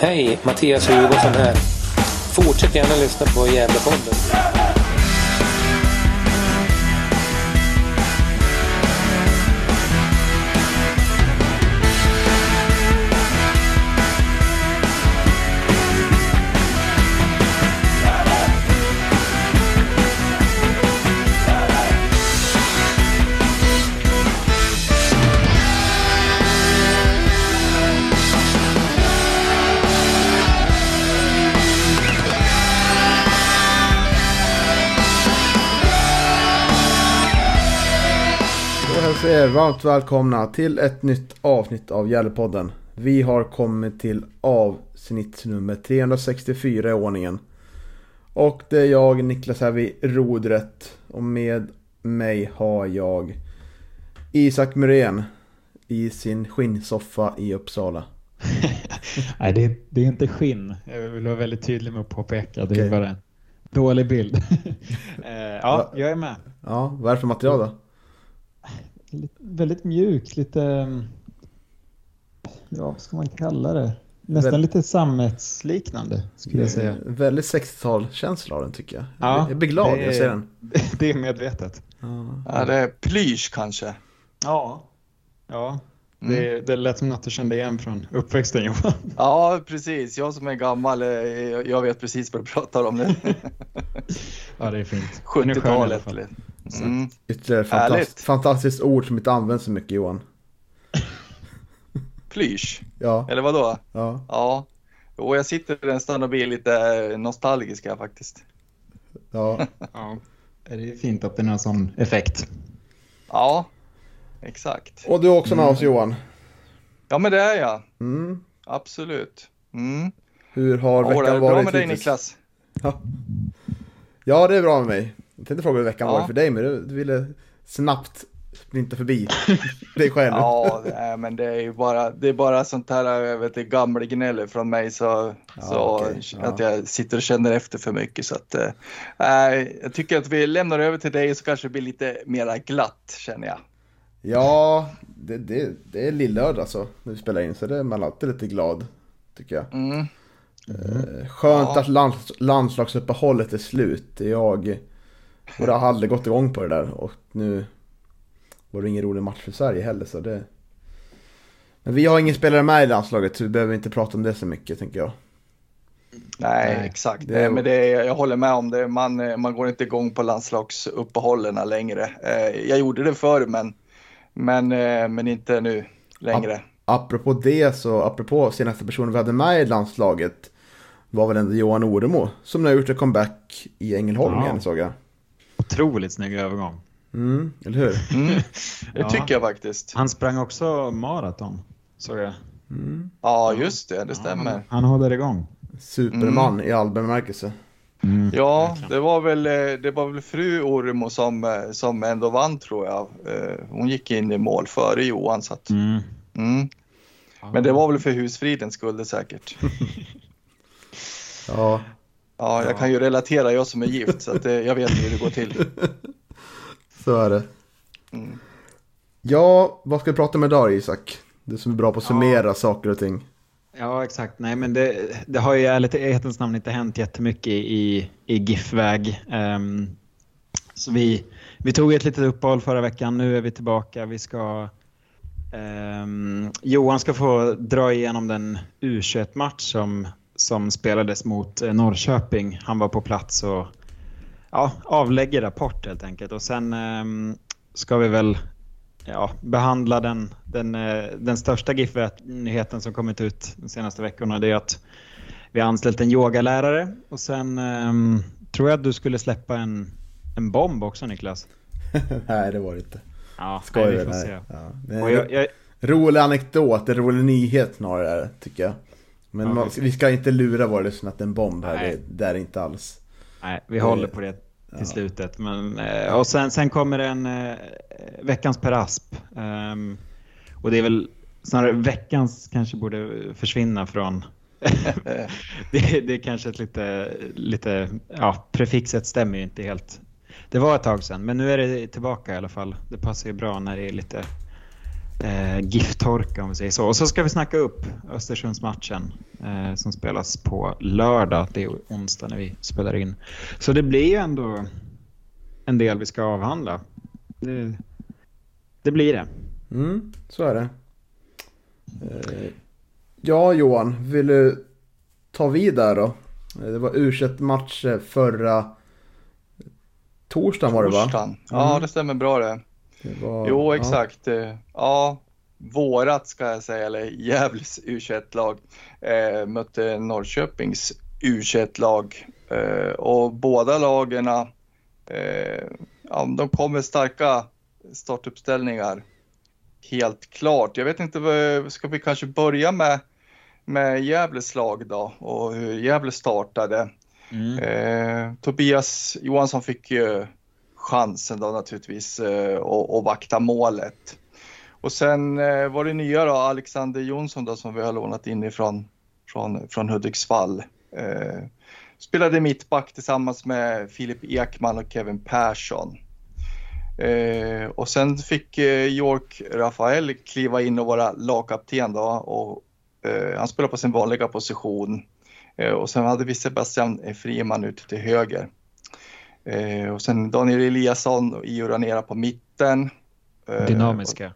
Hej, Mattias Hugosson här. Fortsätt gärna lyssna på Gävlepodden. Er varmt välkomna till ett nytt avsnitt av Gällepodden. Vi har kommit till avsnitt nummer 364 i ordningen. Och det är jag, Niklas, här vid rodret. Och med mig har jag Isak Myrén i sin skinnsoffa i Uppsala. Nej, det är, det är inte skinn. Jag vill vara väldigt tydlig med att påpeka. Det är bara en dålig bild. Eh, ja, jag är med. Ja, vad är det för material då? Väldigt mjukt, lite... mm, Ja, vad ska man kalla det? Nästan Väl- lite sammetsliknande skulle jag säga. Väldigt 60-talskänsla av den tycker jag. Ja, jag blir glad det när jag är- ser den. Det är medvetet. Ja. Ja, det är plysch kanske. Ja. Ja, Mm. det, det lät som något du kände igen från uppväxten Johan. Ja, precis. Jag som är gammal, eh, jag vet precis vad du pratar om nu. Ja, det är fint. Den är skön i alla 70-talet. Mm. Ytterligare fantast, fantastiskt ord som inte används så mycket Johan. Plysch, Ja, eller vad då? ja. Ja, och jag sitter nästan och blir lite eh, nostalgisk här faktiskt. ja. Ja, det är fint att den har sån effekt. Ja, exakt. Och du är också med oss Johan. Ja, men det är jag. Mm. Absolut. Mm. Hur har Ja, veckan det är varit bra med dig? Niklas. Ja. ja, det är bra med mig. Jag tänkte fråga hur veckan Ja. var för dig, men du, du ville snabbt sprinta förbi dig själv. Ja, är, men det är ju bara, det är bara sånt här jag vet, det gamla gnäller från mig så, Ja, så okej, ja. att jag sitter och känner efter för mycket. Så att, äh, jag tycker att vi lämnar över till dig så kanske det blir lite mera glatt känner jag. Ja, det, det, det är lillördag alltså, när vi spelar in, så det är man alltid lite glad, tycker jag. Mm. Eh, Skönt Ja. att lands, landslagsuppehållet är slut. Jag och det har aldrig gått igång på det där och nu var det ingen rolig match för Sverige heller så det... Men vi har ingen spelare med i landslaget så vi behöver inte prata om det så mycket tänker jag. Nej, Nej, exakt. det Men det jag håller med om det. Man, eh, man går inte igång på landslagsuppehållen längre. Eh, Jag gjorde det förr men, men, eh, men inte nu längre. Apropå det så, apropå senaste personen vi hade med i landslaget var väl ändå Johan Oremo som nu har gjort en comeback i Ängelholm Ja. igen såg jag. Otroligt snygg övergång. Mm, eller hur? Mm, det Ja. tycker jag faktiskt. Han sprang också maraton, såg jag. Mm. Ja, just det. Det Ja, stämmer. han, han håller igång. Superman i all bemärkelse. Ja, verkligen. det var väl, eh, det var väl fru Ormo som, eh, som ändå vann tror jag. Eh, Hon gick in i mål före Johan. Så att, Mm. mm. Men det var väl för husfridens skull det säkert. Ja, Ja, jag kan ju relatera, jag som är gift, så att eh, jag vet hur det går till. så är det. Mm. Ja, vad ska vi prata med idag Isak? Du som är bra på att summera saker och ting. Ja, exakt. Nej, men det, det har ju i ärlighetens namn inte hänt jättemycket i, i GIF-väg. Ehm, så vi, vi tog ett litet uppehåll förra veckan. Nu är vi tillbaka. Vi ska... ehm, Johan ska få dra igenom den U21-match som, som spelades mot eh, Norrköping. Han var på plats och ja, avlägger rapport helt enkelt. Och sen ehm, ska vi väl ja, behandla den, den, eh, den största GIF-nyheten som kommit ut de senaste veckorna. Det är att vi har anställt en yogalärare och sen ehm, tror jag att du skulle släppa en, en bomb också Niklas. nej, det var det inte. Ja, Skojar nej, vi får nej. se. Ja, en rolig anekdot, en rolig nyhet snarare, tycker jag. Men Ja, man, vi ska inte lura våra lyssnare att det är en bomb här, Nej. det, det är det inte alls. nej, vi håller på det till Ja. slutet. Men, eh, och sen, sen kommer en eh, veckans Per Asp. Ehm, och det är väl snarare veckans kanske borde försvinna från det, det är kanske ett lite, lite, ja prefixet stämmer ju inte helt. Det var ett tag sedan men nu är det tillbaka i alla fall. Det passar ju bra när det är lite eh, gifttorka om vi säger så. Och så ska vi snacka upp Östersundsmatchen eh, som spelas på lördag. Det är onsdag när vi spelar in. Så det blir ju ändå en del vi ska avhandla. Det, det blir det. Mm, så är det. Eh, ja, Johan, vill du ta vid där då? Det var u match förra torsdagen var det va? Torsdagen. Ja, Mm. det stämmer bra det. Var, Jo, ja. exakt. Eh, Ja, vårat ska jag säga, eller Gävles U21-lag eh, mötte Norrköpings U21-lag eh, och båda lagen eh, ja, de kom med starka startuppställningar. Helt klart. Jag vet inte, vad- ska vi kanske börja med, med Gävles lag då och hur Gävle startade. Mm. Eh, Tobias Johansson fick ju chansen då naturligtvis eh, och, och vakta målet. Och sen eh, var det nya då, Alexander Jonsson då som vi har lånat in ifrån från, från Hudiksvall. Eh, spelade mittback tillsammans med Filip Ekman och Kevin Persson. Eh, och sen fick eh, York Rafael kliva in och vara lagkapten då och eh, han spelade på sin vanliga position. Eh, och sen hade vi Sebastian Friman ute till höger. Eh, och sen Daniel Eliasson och Io Ranera på mitten. Eh, Dynamiska.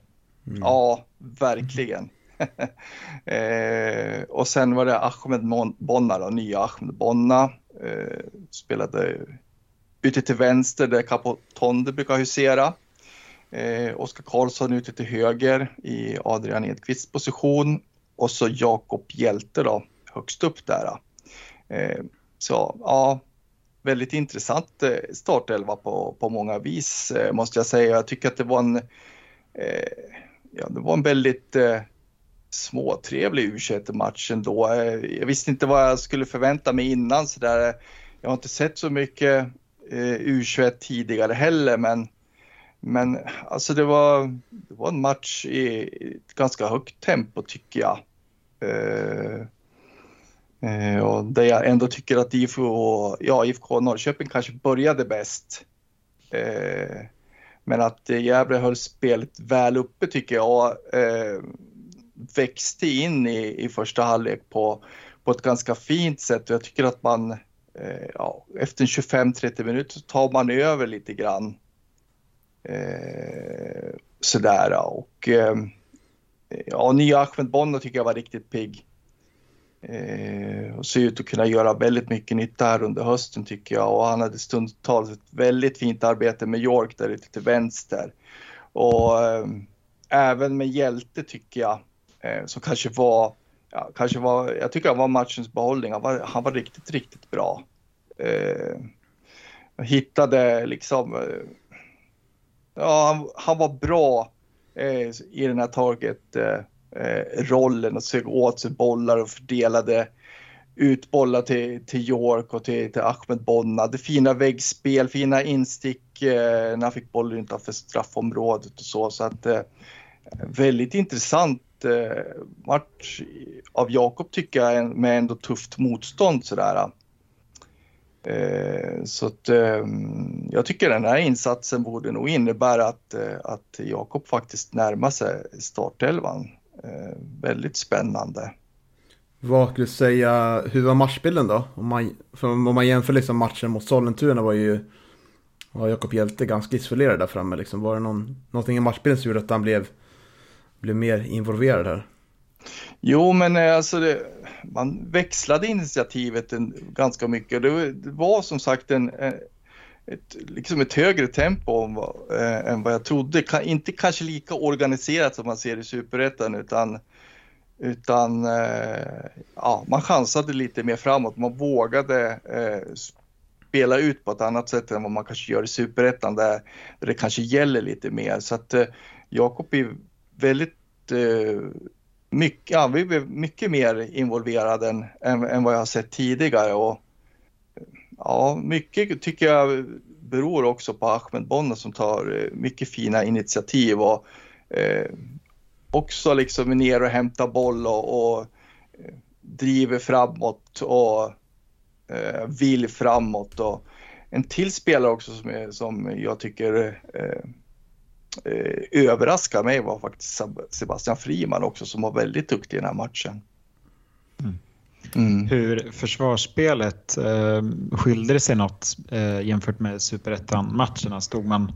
Mm. Ja, verkligen. eh, och sen var det Ahmed Bonna, då, nya Ahmed Bonna. Eh, spelade ute till vänster där Capo Tonde brukar husera. Eh, Oskar Karlsson ute till höger i Adrian Edqvists position. Och så Jakob Hjälte då, högst upp där. Eh, så ja, väldigt intressant eh, startelva på, på många vis eh, måste jag säga. Jag tycker att det var en eh, ja, det var en väldigt eh, småtrevlig u match ändå. Eh, jag visste inte vad jag skulle förvänta mig innan så där. Jag har inte sett så mycket eh, U21 tidigare heller, men men alltså det var, det var en match i, i ett ganska högt tempo tycker jag. Eh, Eh, och där jag ändå tycker att IFK, ja, IFK Norrköping kanske började bäst. Eh, men att Gävle höll spelet väl uppe tycker jag eh, växte in i, i första halvlek på, på ett ganska fint sätt. Och jag tycker att man ja, efter 25-30 minuter tar man över lite grann. Sådär och ja, nya Ahmed Bonno tycker jag var riktigt pigg. Eh, och ser ut att kunna göra väldigt mycket nytta här under hösten tycker jag och han hade stundtals ett väldigt fint arbete med York där ute till vänster. Och eh, även med Hjälte tycker jag eh, som kanske var, ja, kanske var, jag tycker han var matchens behållning. Han var, han var riktigt, riktigt bra. Eh, hittade liksom, eh, ja han, han var bra eh, i den här target eh, Eh, rollen och sög åt sig bollar och fördelade ut bollar till, till York och till, till Ahmed Bonna. Det fina väggspel, fina instick eh, när han fick bollen utanför straffområdet och så. Så att eh, väldigt intressant eh, match av Jakob tycker jag med ändå tufft motstånd sådär. Eh, så att ehm, jag tycker den här insatsen borde nog innebära att, eh, att Jakob faktiskt närmar sig startelvan. Eh, väldigt spännande. Vad skulle du säga, hur var matchbilden då? Om man, för om man jämför liksom matchen mot Sollentuna var ju var Jakob Hjälte ganska isolerad där framme. Liksom. Var det någon, någonting i matchbilden som gjorde att han blev, blev mer involverad här? Jo, men eh, alltså det, man växlade initiativet en, ganska mycket. Det, var som sagt en, ett, liksom ett högre tempo än vad, eh, än vad jag trodde. Ka, inte kanske lika organiserat som man ser i Superettan utan, utan eh, ja, man chansade lite mer framåt. Man vågade eh, spela ut på ett annat sätt än vad man kanske gör i Superettan där, där det kanske gäller lite mer. Så att eh, Jakob är väldigt eh, mycket, ja, vi blev mycket mer involverade än, än, än vad jag har sett tidigare. Och, ja, mycket tycker jag beror också på Ahmed Bonne som tar eh, mycket fina initiativ och eh, också liksom är ner och hämtar boll och, och eh, driver framåt och eh, vill framåt. Och en till spelare också som, är, som jag tycker eh, eh, överraskade mig var faktiskt Sebastian Friman också som var väldigt duktig i den här matchen. Mm. Mm. Hur försvarsspelet, eh, skilde sig något eh, jämfört med superettan-matcherna? Stod man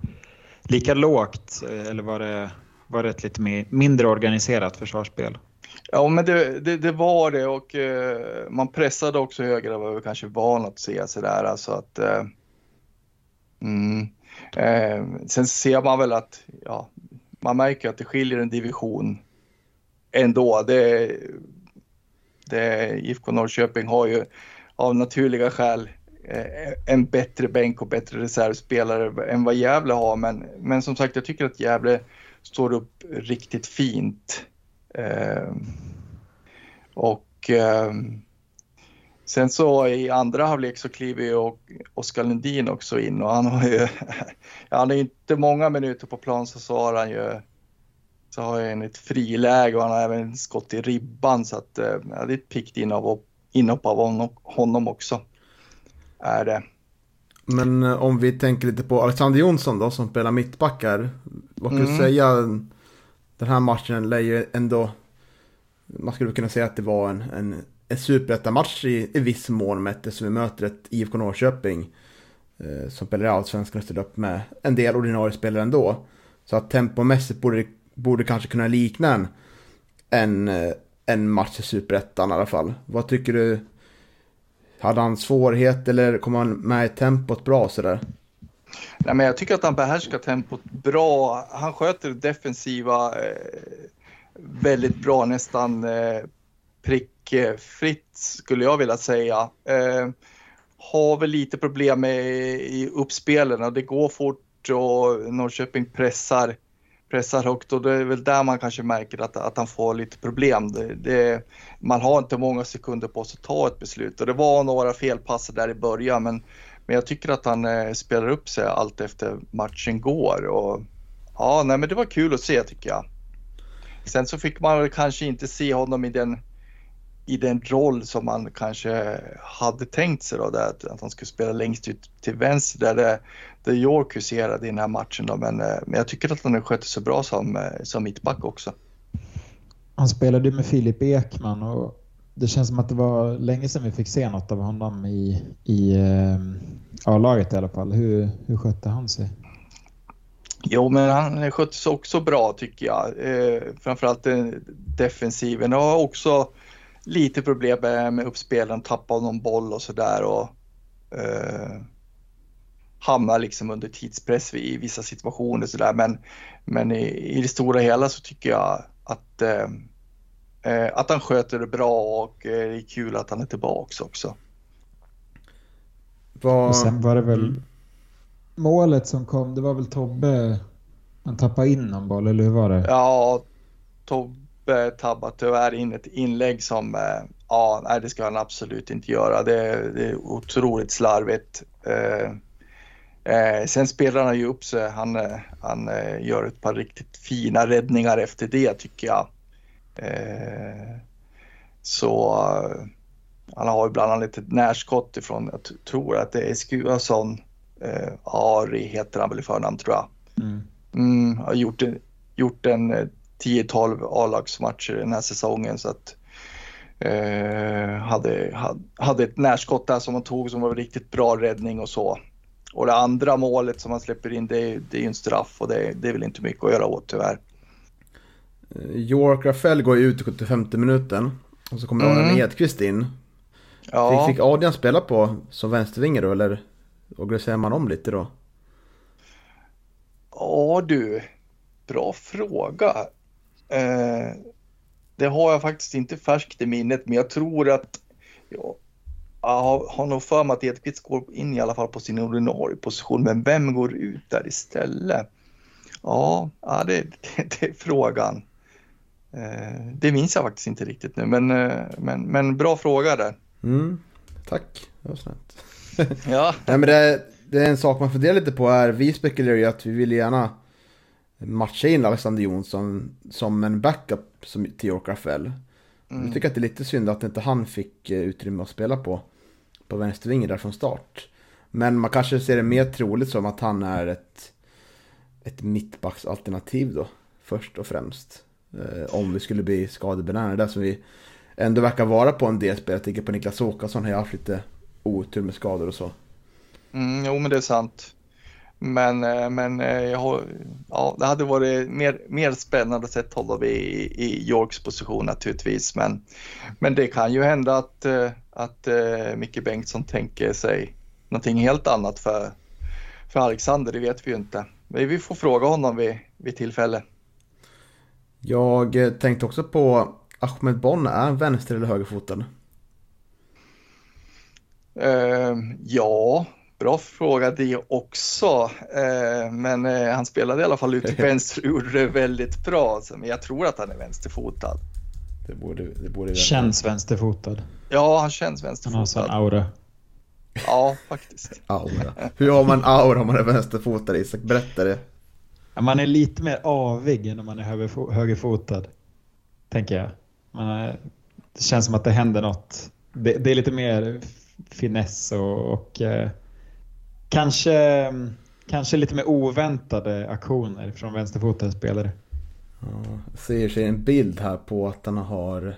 lika lågt eh, eller var det, var det ett lite mer, mindre organiserat försvarsspel? Ja, men det, det, det var det och eh, man pressade också högre än vad vi kanske van att se sådär. Alltså att, eh, mm, eh, sen ser man väl att, ja, man märker att det skiljer en division ändå. Det, det, IFK Norrköping har ju av naturliga skäl eh, en bättre bänk och bättre reservspelare än vad Gävle har. Men, men som sagt, jag tycker att Gävle står upp riktigt fint. Eh, och eh, sen så i andra halvlek så kliver ju Oskar Lundin också in och han har ju, han är inte många minuter på plan så, så har han ju så har han ett friläge och han har även skott i ribban så att eh, ja, det är ett piggt inhopp av honom också. Är det. Men eh, om vi tänker lite på Alexander Jonsson då som spelar mittbackar. Vad kan mm. du säga? Den här matchen lär ju ändå man skulle kunna säga att det var en, en, en superettamatch i, i viss mån med eftersom vi möter ett IFK Norrköping eh, som spelar i Allsvenskan och ställer upp med en del ordinarie spelare ändå. Så att tempomässigt borde, borde kanske kunna likna en, en, eh, en match i superettan i alla fall. Vad tycker du? Hade han svårighet eller kom han med i tempot bra sådär? Nej, men jag tycker att han behärskar tempot bra. Han sköter det defensiva eh, väldigt bra, nästan eh, prickfritt skulle jag vilja säga. Eh, har väl lite problem med i uppspelen och det går fort och Norrköping pressar, pressar högt och det är väl där man kanske märker att, att han får lite problem. Det, det, man har inte många sekunder på sig att ta ett beslut och det var några felpasser där i början men, men jag tycker att han eh, spelar upp sig allt efter matchen går. Och, ja, nej, men det var kul att se tycker jag. Sen så fick man kanske inte se honom i den, i den roll som man kanske hade tänkt sig då, där, att han skulle spela längst ut till vänster där, det, där York huserade i den här matchen. Då, men, eh, men jag tycker att han skötte sig bra som, eh, som mittback också. Han spelade med Filip Ekman och det känns som att det var länge sedan vi fick se något av honom i, i eh, A-laget i alla fall. Hur, hur skötte han sig? Jo, men han sköts också bra tycker jag. Eh, framförallt defensiven. har också lite problem med uppspelen, tappa någon boll och sådär och eh, hamnar liksom under tidspress i vissa situationer sådär. Men, men i, i det stora hela så tycker jag att, eh, eh att han sköter det bra och eh, det är kul att han är tillbaks också. Och sen var det väl mm målet som kom, det var väl Tobbe, han tappade in någon boll, eller hur var det? Ja, Tobbe tabbade tyvärr in ett inlägg som, eh, ja, nej det ska han absolut inte göra. Det, det är otroligt slarvigt. Eh, eh, sen spelar han ju upp sig. Han, eh, han gör ett par riktigt fina räddningar efter det tycker jag. Eh, så han har ju bland annat ett närskott ifrån, jag tror att det är Skuason eh, Ari heter han väl i förnamn tror jag. Mm. Mm, har gjort, gjort en 10-12 eh, A-lagsmatcher den här säsongen så att eh, hade, hade, hade ett närskott där som han tog som var riktigt bra räddning och så. Och det andra målet som han släpper in det, är, det är ju en straff och det, det är väl inte mycket att göra åt tyvärr. Eh, York Rafael går ju ut i 75 minuten och så kommer mm. Adrian Edqvist in. Ja. Fick, fick Adrian spela på som vänstervinge då eller? Organiserar man om lite då? Ja du, bra fråga. Eh, det har jag faktiskt inte färskt i minnet, men jag tror att ja, jag har nog för mig att Edqvist går in i alla fall på sin ordinarie position, men vem går ut där istället? Ja, ja det, det, det är frågan. Eh, det minns jag faktiskt inte riktigt nu, men, eh, men, men bra fråga där. Mm, tack, det var snällt ja. Nej, men det, det, är en sak man funderar lite på här. Vi spekulerar ju att vi vill gärna matcha in Alexander Jonsson som en backup som, till York Rafael. Mm. Jag tycker att det är lite synd att inte han fick eh, utrymme att spela på, på vänstervingen där från start. Men man kanske ser det mer troligt som att han är ett ett mittbacksalternativ då. Först och främst. Eh, om vi skulle bli skadebenägna. Det som vi ändå verkar vara på en del spel. Jag tänker på Niklas Åkesson har ju haft lite otur med skador och så. Mm, jo, men det är sant. Men, eh, men eh, jag ja, det hade varit mer, mer spännande att se honom i, i Yorks position naturligtvis. Men, men det kan ju hända att, eh, att Micke Bengtsson tänker sig någonting helt annat för, för Alexander, det vet vi ju inte. Men vi får fråga honom vid, vid tillfälle. Jag tänkte också på Ahmed Bonn, är han vänster eller högerfotad? Uh, ja, bra fråga det också. Uh, men uh, han spelade i alla fall ut till vänster och gjorde det väldigt bra. Så, men jag tror att han är vänsterfotad. Det borde, det borde känns vänsterfotad. Ja, han känns vänsterfotad. Han har sån aura. Ja, faktiskt. aura. Hur har man aura om man är vänsterfotad Isak? Berätta det. man är lite mer avig än om man är högerfotad. Tänker jag. Man, det känns som att det händer något. Det, det är lite mer finess och, och eh, kanske, kanske lite mer oväntade aktioner från vänsterfotade spelare. Ja, jag ser sig en bild här på att han har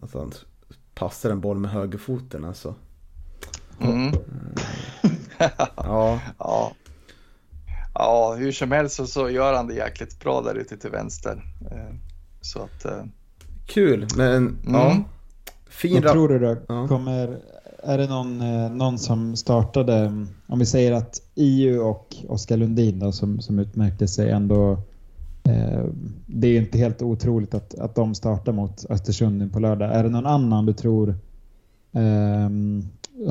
att han passar en boll med högerfoten alltså. Mm. ja. ja. Ja, hur som helst så gör han det jäkligt bra där ute till vänster. Eh, så att... Eh... Kul, men mm. ja. Fin Vad tror du då? Ja. Kommer, är det någon, eh, någon som startade, om vi säger att EU och Oskar Lundin då, som, som utmärkte sig ändå eh, det är inte helt otroligt att, att de startar mot Östersund på lördag. Är det någon annan du tror eh,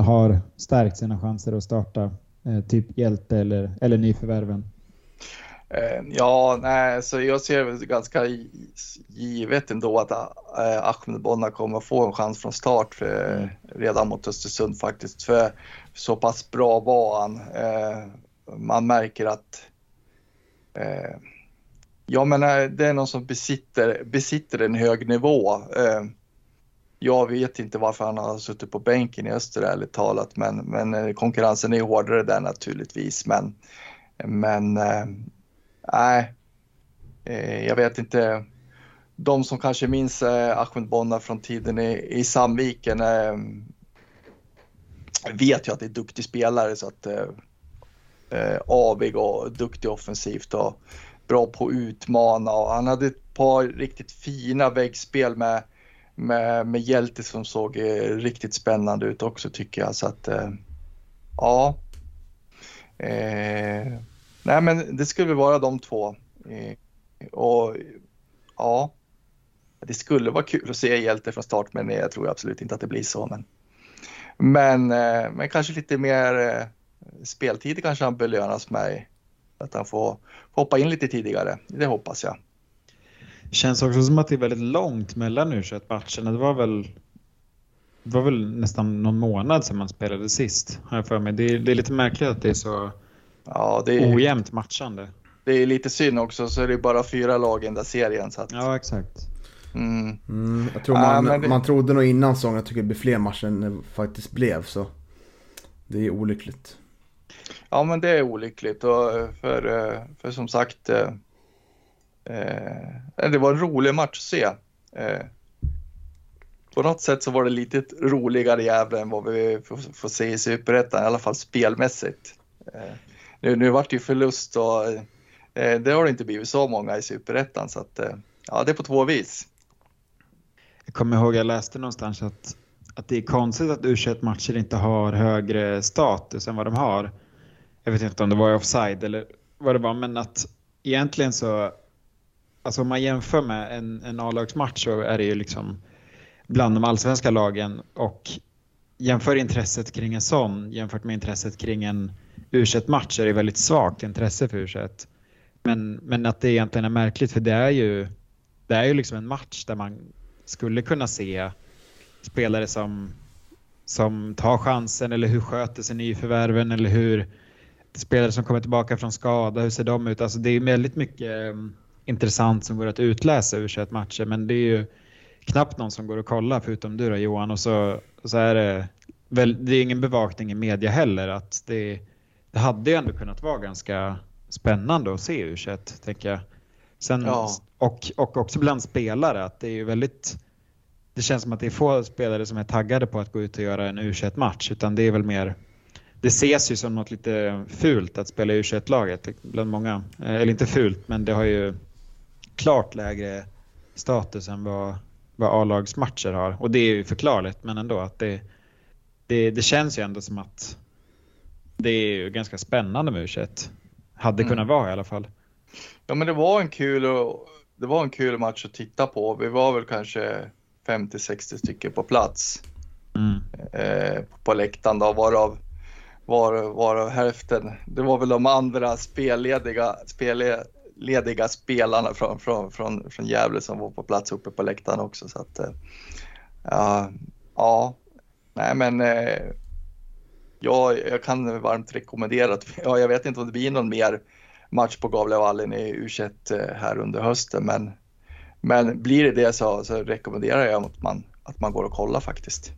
har stärkt sina chanser att starta? Eh, typ hjälte eller, eller nyförvärven? Eh, ja, nej, så jag ser det ganska givet ändå att äh, Ahmed Bonna kommer få en chans från start för, mm. redan mot Östersund faktiskt. För så pass bra var han. Man märker att ja, men det är någon som besitter, besitter en hög nivå. Jag vet inte varför han har suttit på bänken i Öster ärligt talat, men, men konkurrensen är hårdare där naturligtvis. Men, men nej, eh, jag vet inte. De som kanske minns eh, Ahmed Bonna från tiden i, i Sandviken eh, vet ju att det är duktig spelare så att eh, eh, avig och duktig offensivt och bra på att utmana och han hade ett par riktigt fina väggspel med med, med Hjälte som såg eh, riktigt spännande ut också tycker jag så att eh, ja. Eh, Nej, men det skulle vara de två. Eh, och ja, det skulle vara kul att se Hjälte från start, men jag tror absolut inte att det blir så. Men, men, eh, men kanske lite mer eh, speltid kanske han belönas med. Att han får, hoppa in lite tidigare. Det hoppas jag. Det känns också som att det är väldigt långt mellan u matcherna. Det var väl det var väl nästan någon månad sedan man spelade sist, har jag för mig. Det är, det är lite märkligt att det är så Ja, det är, ojämnt matchande. Det är lite synd också, så är det bara fyra lag i den där serien. Så att... Ja, exakt. Mm. Mm, jag tror man, äh, det... man trodde nog innan säsongen att det skulle bli fler matcher än det faktiskt blev. Så det är olyckligt. Ja, men det är olyckligt. Och för, för som sagt, eh, eh, det var en rolig match att se. Eh, på något sätt så var det lite roligare jävla än vad vi får, får se i Superettan, i alla fall spelmässigt. Eh, nu, nu vart det ju förlust och eh, det har det inte blivit så många i superettan så att eh, ja, det är på två vis. Jag kommer ihåg jag läste någonstans att, att det är konstigt att u matcher inte har högre status än vad de har. Jag vet inte om det var offside eller vad det var, men att egentligen så, alltså om man jämför med en, en A-lagsmatch så är det ju liksom bland de allsvenska lagen och jämför intresset kring en sån jämfört med intresset kring en u match är det väldigt svagt intresse för u men, men att det egentligen är märkligt för det är ju det är ju liksom en match där man skulle kunna se spelare som, som tar chansen eller hur sköter sig nyförvärven eller hur spelare som kommer tillbaka från skada, hur ser de ut? Alltså det är väldigt mycket mm, intressant som går att utläsa ur matcher men det är ju knappt någon som går och kollar förutom du då Johan och så, och så är det väl, det är ingen bevakning i media heller att det det hade ju ändå kunnat vara ganska spännande att se U21, tänker jag. Sen, Ja. och, och också bland spelare, att det är ju väldigt... Det känns som att det är få spelare som är taggade på att gå ut och göra en U21-match, utan det är väl mer... Det ses ju som något lite fult att spela i U21-laget bland många. Eh, Eller inte fult, men det har ju klart lägre status än vad, vad A-lagsmatcher har. Och det är ju förklarligt, men ändå att det, det, det känns ju ändå som att det är ju ganska spännande med U21. Hade Mm. kunnat vara i alla fall. Ja, men det var en kul, det var en kul match att titta på. Vi var väl kanske 50-60 stycken på plats Mm. eh, på läktaren då, varav, var, varav hälften, det var väl de andra spellediga, spellediga spelarna från, från, från, från Gävle som var på plats uppe på läktaren också. Så att, eh, ja, ja, nej men eh, ja, jag kan varmt rekommendera att, ja, jag vet inte om det blir någon mer match på Gavlevallen i U21 eh, här under hösten, men, men blir det det så, så rekommenderar jag att man, att man går och kollar faktiskt.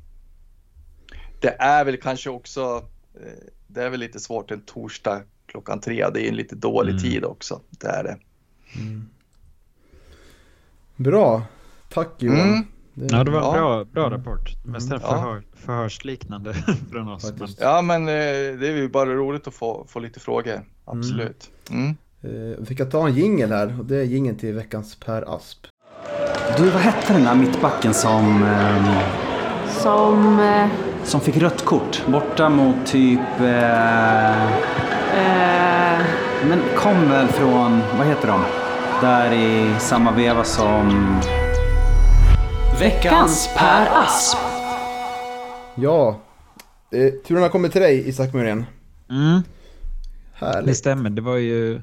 Det är väl kanske också, eh, det är väl lite svårt en torsdag klockan tre, det är en lite dålig Mm. tid också, det är det. Bra. Tack Johan. Mm. Ja, det var en Ja. bra, bra rapport. Mest en Ja. förhör, förhörsliknande från oss. Men, Faktiskt. Ja, men eh, det är ju bara roligt att få, få lite frågor, absolut. Mm. Eh, Vi kan ta en jingel här och det är jingeln till veckans Per Asp. Du, vad hette den där mittbacken som, ehm, Som... Eh, som fick rött kort? Borta mot typ... Eh, eh, men kom väl från, vad heter de? Där i samma veva som... veckans Per Asp. Ja, eh, turen har kommit till dig Isak Muren. mm, det Härligt. stämmer. Det var ju...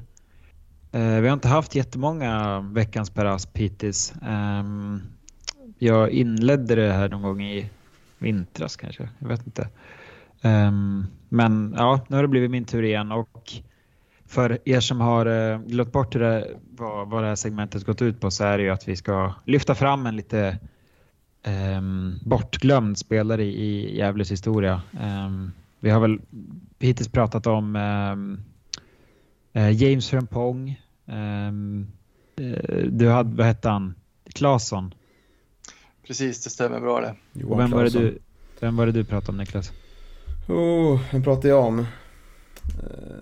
Eh, vi har inte haft jättemånga veckans Per Asp hittills. Ehm, jag inledde det här någon gång i vintras kanske. Jag vet inte. Ehm, men ja, nu har det blivit min tur igen och för er som har eh, glömt bort det, vad, vad det här segmentet gått ut på så är det ju att vi ska lyfta fram en lite ehm, bortglömd spelare i, i Gävles historia. Ehm, vi har väl hittills pratat om eh, James Frempong. Um, du hade, vad hette han? Claesson. Precis, det stämmer bra det. Johan vem var, det du, vem var det du pratade om Niklas? Oh, vem pratar jag om? Eh,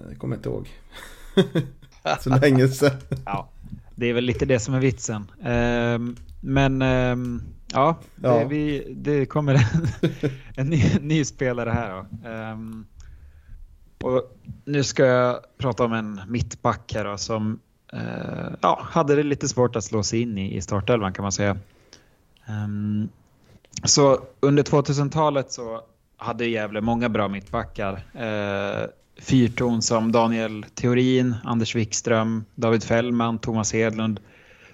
Jag kommer inte ihåg. Så länge sedan. Ja, det är väl lite det som är vitsen. Ehm, men ehm, ja, det, Ja. Vi, det kommer en, en ny, ny spelare här. Ehm, och nu ska jag prata om en mittback här då, som eh, ja, hade det lite svårt att slå sig in i, i startelvan kan man säga. Så under 2000-talet så hade Gävle många bra mittbackar. Fyrton som Daniel Theorin, Anders Wikström, David Fällman, Thomas Hedlund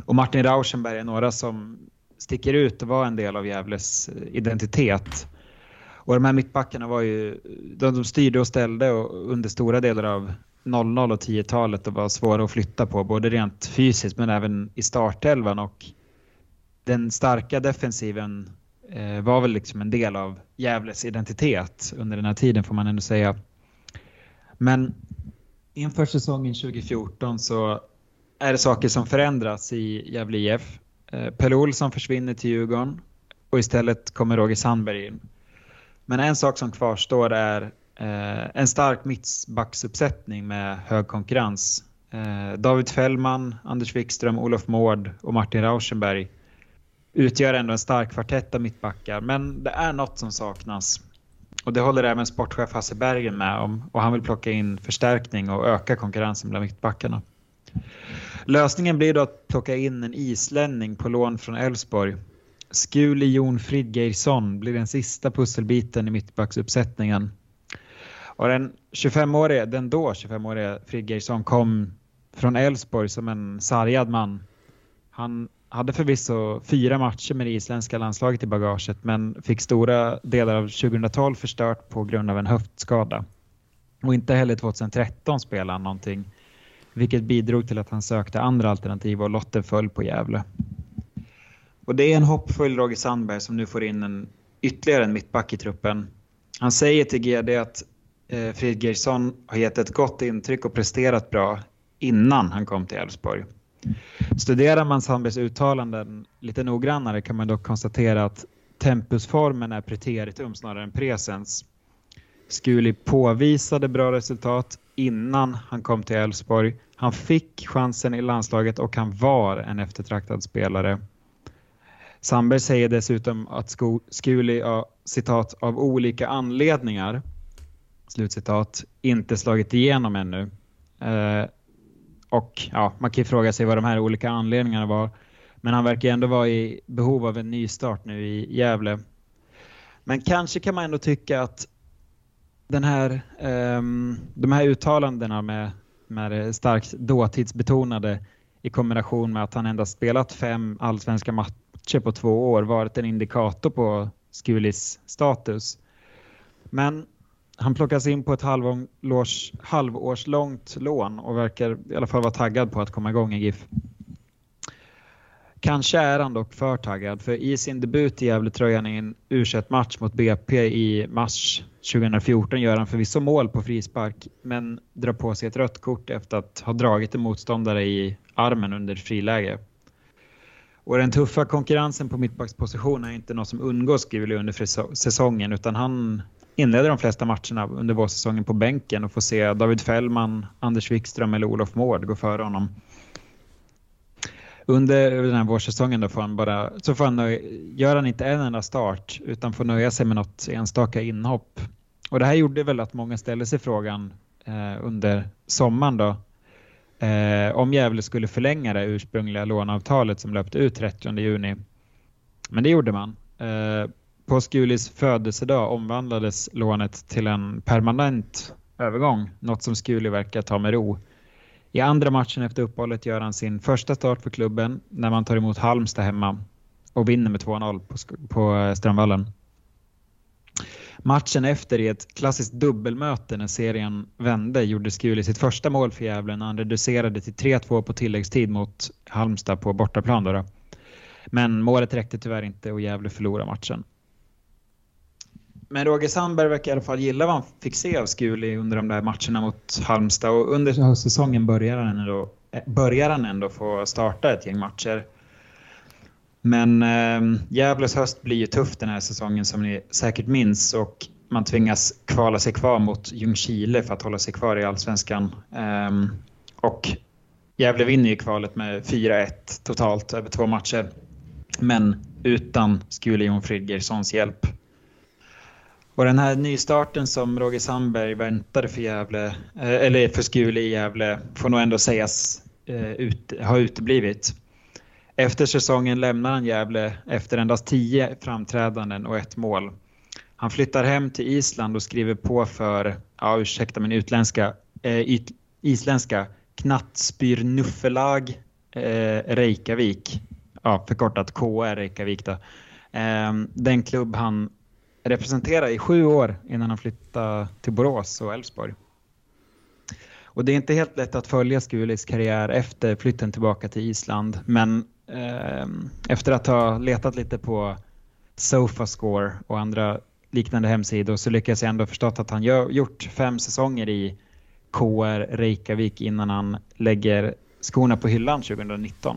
och Martin Rauschenberg är några som sticker ut och var en del av Gävles eh, identitet. Och de här mittbackarna var ju, de, de styrde och ställde och under stora delar av 00 och 10-talet och var svåra att flytta på, både rent fysiskt men även i startelvan och den starka defensiven eh, var väl liksom en del av Gävles identitet under den här tiden får man ändå säga. Men inför säsongen 2014 så är det saker som förändras i Gävle IF. Eh, Pelle Olsson försvinner till Djurgården och istället kommer Roger Sandberg in. Men en sak som kvarstår är eh, en stark mittbacksuppsättning med hög konkurrens. Eh, David Fällman, Anders Wikström, Olof Mård och Martin Rauschenberg utgör ändå en stark kvartett av mittbackar. Men det är något som saknas. Och det håller även sportchef Hasse Bergen med om och han vill plocka in förstärkning och öka konkurrensen bland mittbackarna. Lösningen blir då att plocka in en islänning på lån från Elfsborg. Skuli Jon Fridgeirsson blir den sista pusselbiten i mittbacksuppsättningen. Och den 25-årige, den då 25-årige Fridgeirsson kom från Elfsborg som en sargad man. Han hade förvisso fyra matcher med det isländska landslaget i bagaget men fick stora delar av 2012 förstört på grund av en höftskada. Och inte heller 2013 spelade han någonting vilket bidrog till att han sökte andra alternativ och lotten föll på Gävle. Och det är en hoppfull Roger Sandberg som nu får in en, ytterligare en mittback i truppen. Han säger till GD att eh, Fredriksson har gett ett gott intryck och presterat bra innan han kom till Elfsborg. Studerar man Sandbergs uttalanden lite noggrannare kan man dock konstatera att tempusformen är preteritum snarare än presens. Skuli påvisade bra resultat innan han kom till Elfsborg. Han fick chansen i landslaget och han var en eftertraktad spelare. Sandberg säger dessutom att Skuli citat, av olika anledningar slutcitat, inte slagit igenom ännu. Eh, och ja, man kan ju fråga sig vad de här olika anledningarna var. Men han verkar ändå vara i behov av en ny start nu i Gävle. Men kanske kan man ändå tycka att den här, um, de här uttalandena med, med starkt dåtidsbetonade i kombination med att han endast spelat fem allsvenska matcher på två år varit en indikator på Skulis status. Men han plockas in på ett halvårs, halvårslångt lån och verkar i alla fall vara taggad på att komma igång i GIF. Kanske är han dock för taggad för i sin debut i Gävletröjan i en u match mot BP i mars 2014 gör han förvisso mål på frispark men drar på sig ett rött kort efter att ha dragit en motståndare i armen under friläge. Och den tuffa konkurrensen på mittbacksposition är inte något som undgår Skrivelund under säsongen utan han inleder de flesta matcherna under vårsäsongen på bänken och får se David Fällman, Anders Wikström eller Olof Mård gå före honom. Under den här vårsäsongen då får han bara, så får han nöja, gör han inte en enda start utan får nöja sig med något enstaka inhopp. Och det här gjorde väl att många ställde sig frågan eh, under sommaren då eh, om Gävle skulle förlänga det ursprungliga låneavtalet som löpte ut 30 juni. Men det gjorde man. Eh, på Skulis födelsedag omvandlades lånet till en permanent övergång, något som Skuli verkar ta med ro. I andra matchen efter uppehållet gör han sin första start för klubben när man tar emot Halmstad hemma och vinner med 2-0 på, på eh, Strömvallen. Matchen efter i ett klassiskt dubbelmöte när serien vände gjorde Skuli sitt första mål för Gävle när han reducerade till 3-2 på tilläggstid mot Halmstad på bortaplan. Då, då. Men målet räckte tyvärr inte och Gävle förlorade matchen. Men Roger Sandberg verkar i alla fall gilla vad han fick se av Skuli under de där matcherna mot Halmstad och under höstsäsongen börjar han ändå, eh, börjar han ändå få starta ett gäng matcher. Men eh, Gävles höst blir ju tuff den här säsongen som ni säkert minns och man tvingas kvala sig kvar mot Ljungskile för att hålla sig kvar i allsvenskan. Eh, och Gävle vinner ju kvalet med 4-1 totalt över två matcher. Men utan Skule Jon Fridgerssons hjälp. Och den här nystarten som Roger Sandberg väntade för Gävle, eh, eller för Skule i Gävle, får nog ändå sägas eh, ut, ha uteblivit. Efter säsongen lämnar han Gävle efter endast tio framträdanden och ett mål. Han flyttar hem till Island och skriver på för, ja ursäkta min utländska, eh, isländska, Knattspyrnuffelag eh, Reykjavik. Ja, förkortat KR Reykjavik då. Eh, den klubb han representera i sju år innan han flyttade till Borås och Elfsborg. Och det är inte helt lätt att följa Skulis karriär efter flytten tillbaka till Island, men eh, efter att ha letat lite på Sofascore och andra liknande hemsidor så lyckas jag ändå förstå att han gör, gjort fem säsonger i KR Reykjavik innan han lägger skorna på hyllan 2019.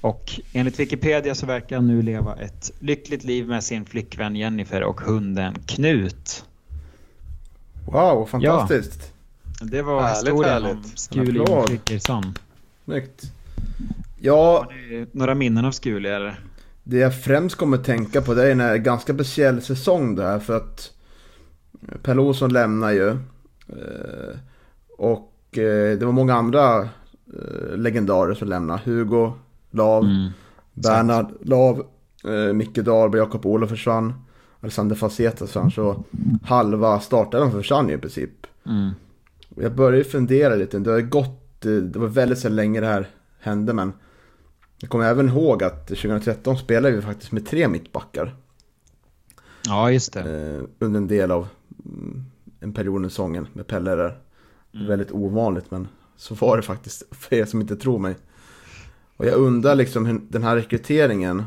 Och enligt Wikipedia så verkar han nu leva ett lyckligt liv med sin flickvän Jennifer och hunden Knut. Wow, fantastiskt! Ja, det var härligt, historien härligt. om Skuli Flickersson. Snyggt. Ja, några minnen av Skuli eller? Det jag främst kommer att tänka på det är en ganska speciell säsong där för att Per Olsson lämnar ju. Eh, och eh, det var många andra eh, legendarer som lämnade. Hugo Lav, mm. Bernhard Lav, eh, Micke Dahlberg, Jakob Olof försvann. Alexander Faceta försvann. Så halva starten försvann ju i princip. Mm. Jag började fundera lite. Det har gått, eh, det var väldigt så länge det här hände men. Jag kommer även ihåg att 2013 spelade vi faktiskt med tre mittbackar. Ja, just det. Eh, under en del av mm, en period i säsongen med Pelle där. Mm. Väldigt ovanligt men så var det faktiskt för er som inte tror mig. Och jag undrar liksom hur den här rekryteringen,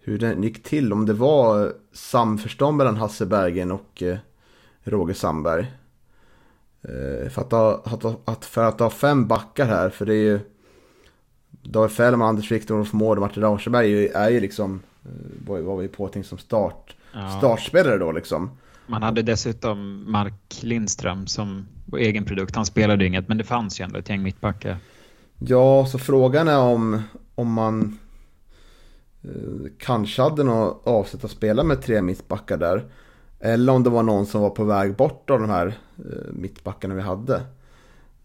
hur den gick till. Om det var samförstånd mellan Hasse Bergen och eh, Roger Sandberg. Eh, för, att ha, att, att, för att ha fem backar här, för det är ju... David Fällman, Anders Viktor, Olof Mård och Martin Rauschenberg är ju, är ju liksom... eh, Vad var vi påtänkt som start, Ja. startspelare då liksom. Man hade dessutom Mark Lindström som var egen produkt. Han spelade ju inget, men det fanns ju ändå ett gäng mittbackar. Ja, så frågan är om, om man eh, kanske hade något avsett att spela med tre mittbackar där. Eller om det var någon som var på väg bort av de här eh, mittbackarna vi hade.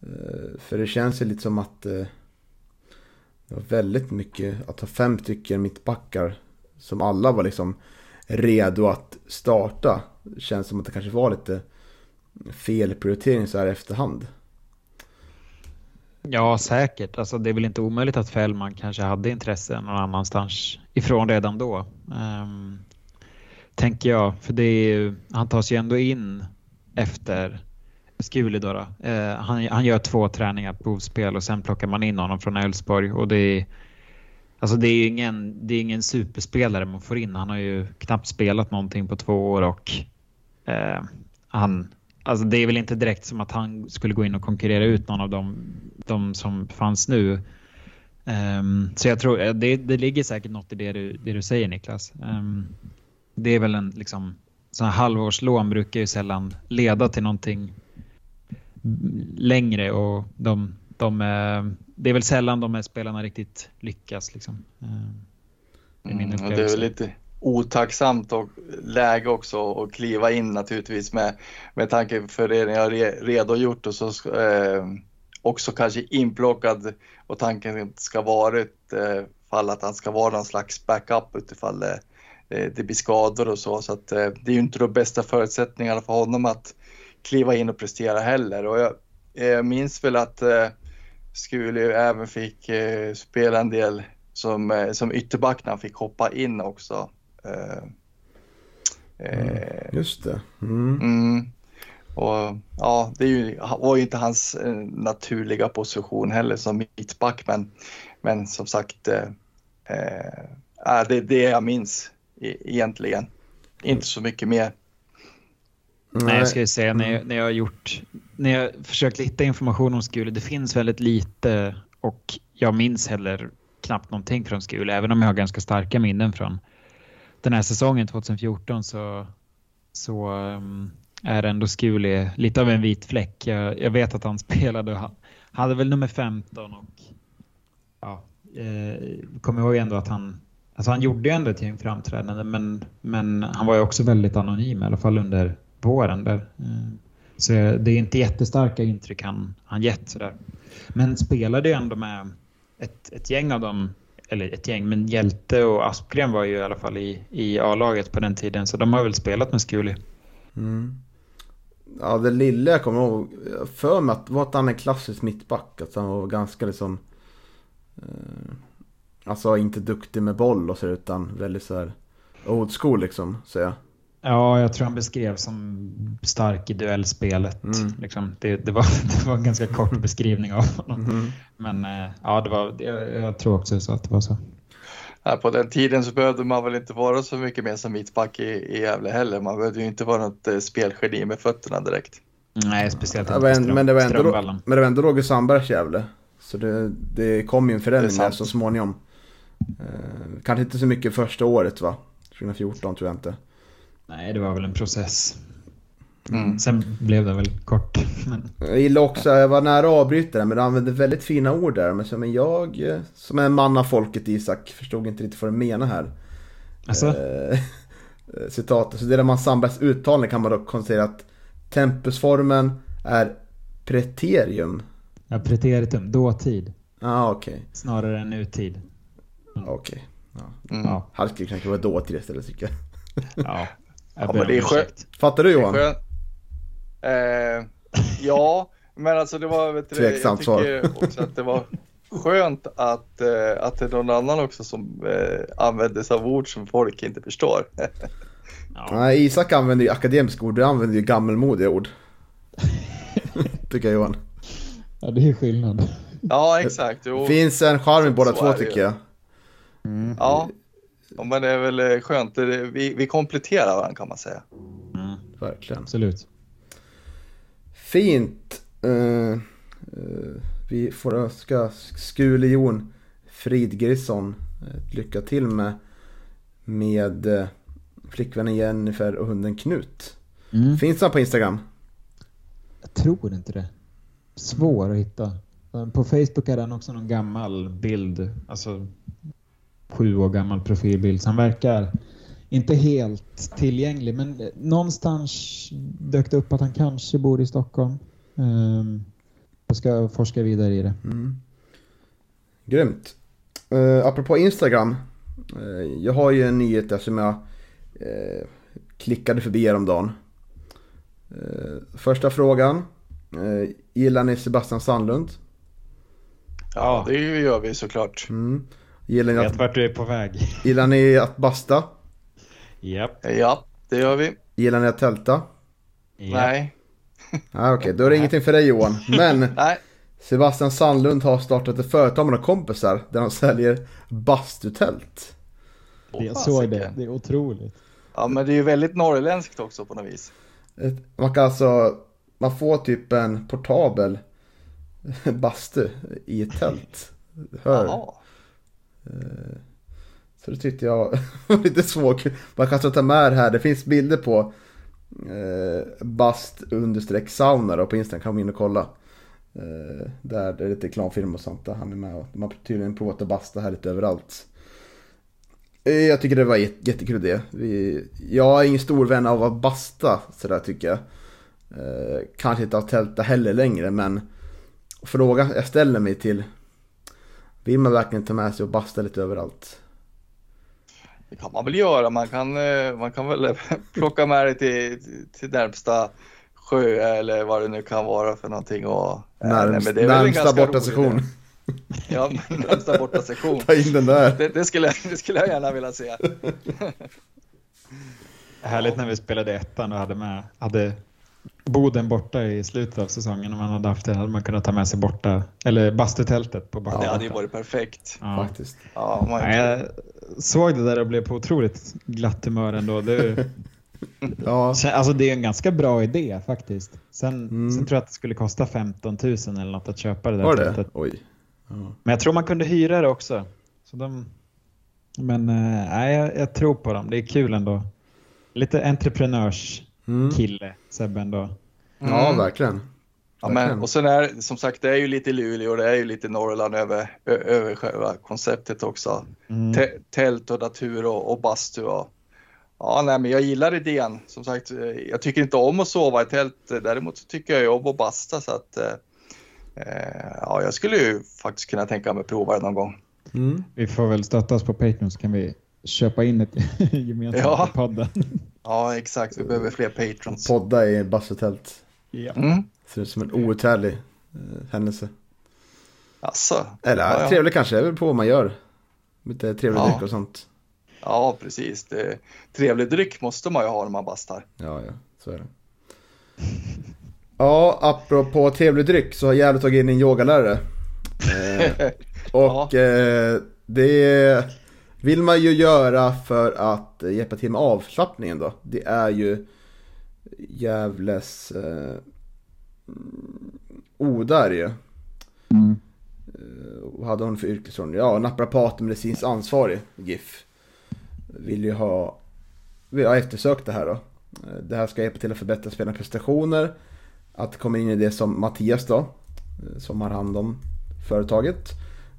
Eh, för det känns ju lite som att eh, det var väldigt mycket, att ha fem stycken mittbackar som alla var liksom redo att starta. Det Känns som att det kanske var lite fel prioritering så här i efterhand. Ja, säkert. Alltså, det är väl inte omöjligt att Fällman kanske hade intresse någon annanstans ifrån redan då. Um, tänker jag. För det är, ju- han tas ju ändå in efter Skuli då. då. Eh, han, han gör två träningar på provspel och sen plockar man in honom från Elfsborg. Och det är, alltså det är ingen, det är ingen superspelare man får in. Han har ju knappt spelat någonting på två år och eh, han, alltså det är väl inte direkt som att han skulle gå in och konkurrera ut någon av dem, de som fanns nu. Ehm, så jag tror det, det ligger säkert något i det du, det du säger Niklas. Ehm, det är väl en liksom sån här halvårslån brukar ju sällan leda till någonting längre och de, de det är väl sällan de här spelarna riktigt lyckas liksom. Ehm, det är Mm, det är väl lite otacksamt och läge också att kliva in naturligtvis med, med tanke för det ni har redogjort och så eh, också kanske inplockad och tanken ska varit eh, fall att han ska vara någon slags backup utifall det, eh, det blir skador och så. Så att, eh, det är ju inte de bästa förutsättningarna för honom att kliva in och prestera heller. Och jag, jag minns väl att eh, Skuli även fick eh, spela en del som, eh, som ytterback när han fick hoppa in också. Eh, eh, Just det. Mm. mm. Och ja, det är ju, var ju inte hans eh, naturliga position heller som mittback, men, men som sagt, eh, eh, det är det jag minns e- egentligen. Inte så mycket mer. Nej, jag ska ju säga när jag, när jag har gjort, när jag försökt hitta information om Skule, det finns väldigt lite och jag minns heller knappt någonting från Skule, även om jag har ganska starka minnen från den här säsongen 2014 så, så um, är ändå Skuli lite av en vit fläck. Jag, jag vet att han spelade och han hade väl nummer 15 och ja, eh, kommer ihåg ändå att han Alltså han gjorde ju ändå ett gäng framträdanden men, men han var ju också väldigt anonym i alla fall under våren där. Eh, Så det är inte jättestarka intryck han, han gett sådär. Men spelade ju ändå med ett, ett gäng av dem, eller ett gäng, men Hjälte och Aspgren var ju i alla fall i, i A-laget på den tiden så de har väl spelat med Skuli. Mm. Ja, det lilla jag kommer ihåg, för mig att var att han en klassisk mittback. Att han var ganska liksom... Eh, alltså inte duktig med boll och så utan väldigt så här old school liksom, säger jag. Ja, jag tror han beskrevs som stark i duellspelet. Mm. Liksom, det, det, var, det var en ganska kort beskrivning av honom. Mm. Men eh, ja, det var, jag, jag tror också så att det var så. Ja, på den tiden så behövde man väl inte vara så mycket mer som mittback i, i Gävle heller. Man behövde ju inte vara något eh, spelgeni med fötterna direkt. Nej, speciellt Ja, inte men, Ström, men, det var ändå, men det var ändå Roger Sandbergs Gävle. Så det, det kom ju en förändring så småningom. Eh, kanske inte så mycket första året va? 2014 tror jag inte. Nej, det var väl en process. Mm. Sen blev det väl kort. Men, Jag gillar också, jag var nära att avbryta det, men du använde väldigt fina ord där. Men som jag, som är en man av folket Isak, förstod inte riktigt vad du menar här. alltså, Eh, citat, så det är man Sandbergs uttalning kan man dock konstatera att tempusformen är preterium. ja, preteritum, dåtid, Ja, ah, okej. snarare än nutid. Okej. Mm. Ja, Hade skulle kanske vara dåtid istället tycker jag. ja. Ja, men det är skönt. Fattar du Johan? skönt. Eh, ja, men alltså det var... Vet du, Tveksamt jag tycker också att det var skönt att, eh, att det är någon annan också som eh, använder sig av ord som folk inte förstår. Ja. Nej, Isak använder ju akademiska ord, du använder ju gammelmodiga ord. tycker jag Johan. ja, det är skillnad. ja, exakt. Jo. Det finns en charm i båda två tycker jag. Ja. Ja, men det är väl eh, skönt. Vi, vi kompletterar varandra kan man säga. Mm, Verkligen. absolut. Fint. Eh, eh, vi får önska Skule-Jon Fridgrisson lycka till med, med eh, flickvännen Jennifer och hunden Knut. Mm. Finns han på Instagram? Jag tror inte det. Svår att hitta. På Facebook är den också någon gammal bild. Alltså sju år gammal profilbild. Så han verkar inte helt tillgänglig. Men någonstans dök det upp att han kanske bor i Stockholm. Jag ska forska vidare i det. Mm. Grymt. Uh, apropå Instagram. Uh, jag har ju en nyhet där som jag uh, klickade förbi häromdagen. Uh, första frågan. Uh, gillar ni Sebastian Sandlund? Ja, det gör vi såklart. Mm. Gillar, ni Jag vet att, vart du är på väg. gillar ni att basta? Japp. Ja, det gör vi. Gillar ni att tälta? Nej. Ah, Okej, då är det ingenting för dig Johan. Men Nej. Sebastian Sandlund har startat ett företag med några kompisar där de säljer bastutält. Jag Åh, såg det. Det är otroligt. Ja, men det är ju väldigt norrländskt också på något vis. Man kan alltså, man får typ en portabel bastu i ett tält. Hör. Jaha. Eh, så det tyckte jag var lite svårt. Man kan ta med det här, det finns bilder på eh, bast understreck sauna då på Instagram, kan man in och kolla. Eh, där det är lite reklamfilm och sånt där han är med och de har tydligen provat att basta här lite överallt. Eh, jag tycker det var jättekul det. Vi, jag är ingen stor vän av att basta sådär tycker jag. Eh, kanske inte av tälta heller längre men frågan jag ställer mig till vill man verkligen ta med sig och basta lite överallt? Det kan man väl göra. Man kan, eh, man kan väl plocka med det till, till närmsta sjö eller vad det nu kan vara för någonting. Och, nej, Närmst, en närmsta ganska borta rolig sektion. idé. Ja, närmsta borta sektion. Ta in den där. Det, det, skulle, jag- det skulle jag gärna vilja se. Härligt när vi spelade ettan och hade med hade Boden borta i slutet av säsongen. Om man hade haft det hade man kunnat ta med sig borta eller bastutältet på borta. Det hade ju varit perfekt. ja. Faktiskt. Ja, man, Nej, jag såg det där och blev på otroligt glatt humör ändå. Det, Ja, alltså det är en ganska bra idé faktiskt. Sen, Mm. sen tror jag att det skulle kosta 15 000 eller något att köpa det där var det? tältet. Oj. Ja. Men jag tror man kunde hyra det också. Så de... Men nej, jag, jag tror på dem. Det är kul ändå. Lite entreprenörskille, Mm. Sebbe ändå. ja, Mm. verkligen. Ja, Verkligen. men, och sen är som sagt, det är ju lite Luleå och det är ju lite Norrland över, över själva konceptet också. Mm. Tä- tält och natur och, och bastu. Och, ja, nej, men jag gillar idén. Som sagt, eh, jag tycker inte om att sova i tält. Däremot så tycker jag om att basta. Så att, eh, eh, ja, jag skulle ju faktiskt kunna tänka mig att prova det någon gång. Mm. Vi får väl stötta oss på Patreon så kan vi köpa in ett gemensamt Ja. podden. Ja, exakt. Vi behöver fler patrons. Podda i bastutält. ja. Mm. Ser ut som en outhärdlig eh, händelse. Alltså, Eller ja, ja. trevlig kanske, det beror på vad man gör. Lite trevlig Ja. dryck och sånt. ja, precis. Det, trevlig dryck måste man ju ha när man bastar. Ja, ja, så är det. Ja, apropå trevlig dryck så har Gävle tagit in en yogalärare. Eh, och eh, det vill man ju göra för att eh, hjälpa till med avslappningen då. Det är ju Gävles eh, Oda är det ju. Mm. Eh, Vad hade hon för yrkesroll? Ja, naprapat medicinskt ansvarig, GIF. Vill ju ha, vi har eftersökt det här då. Eh, Det här ska hjälpa till att förbättra spelarnas prestationer. Att kommer in i det som Mattias då, eh, som har hand om företaget,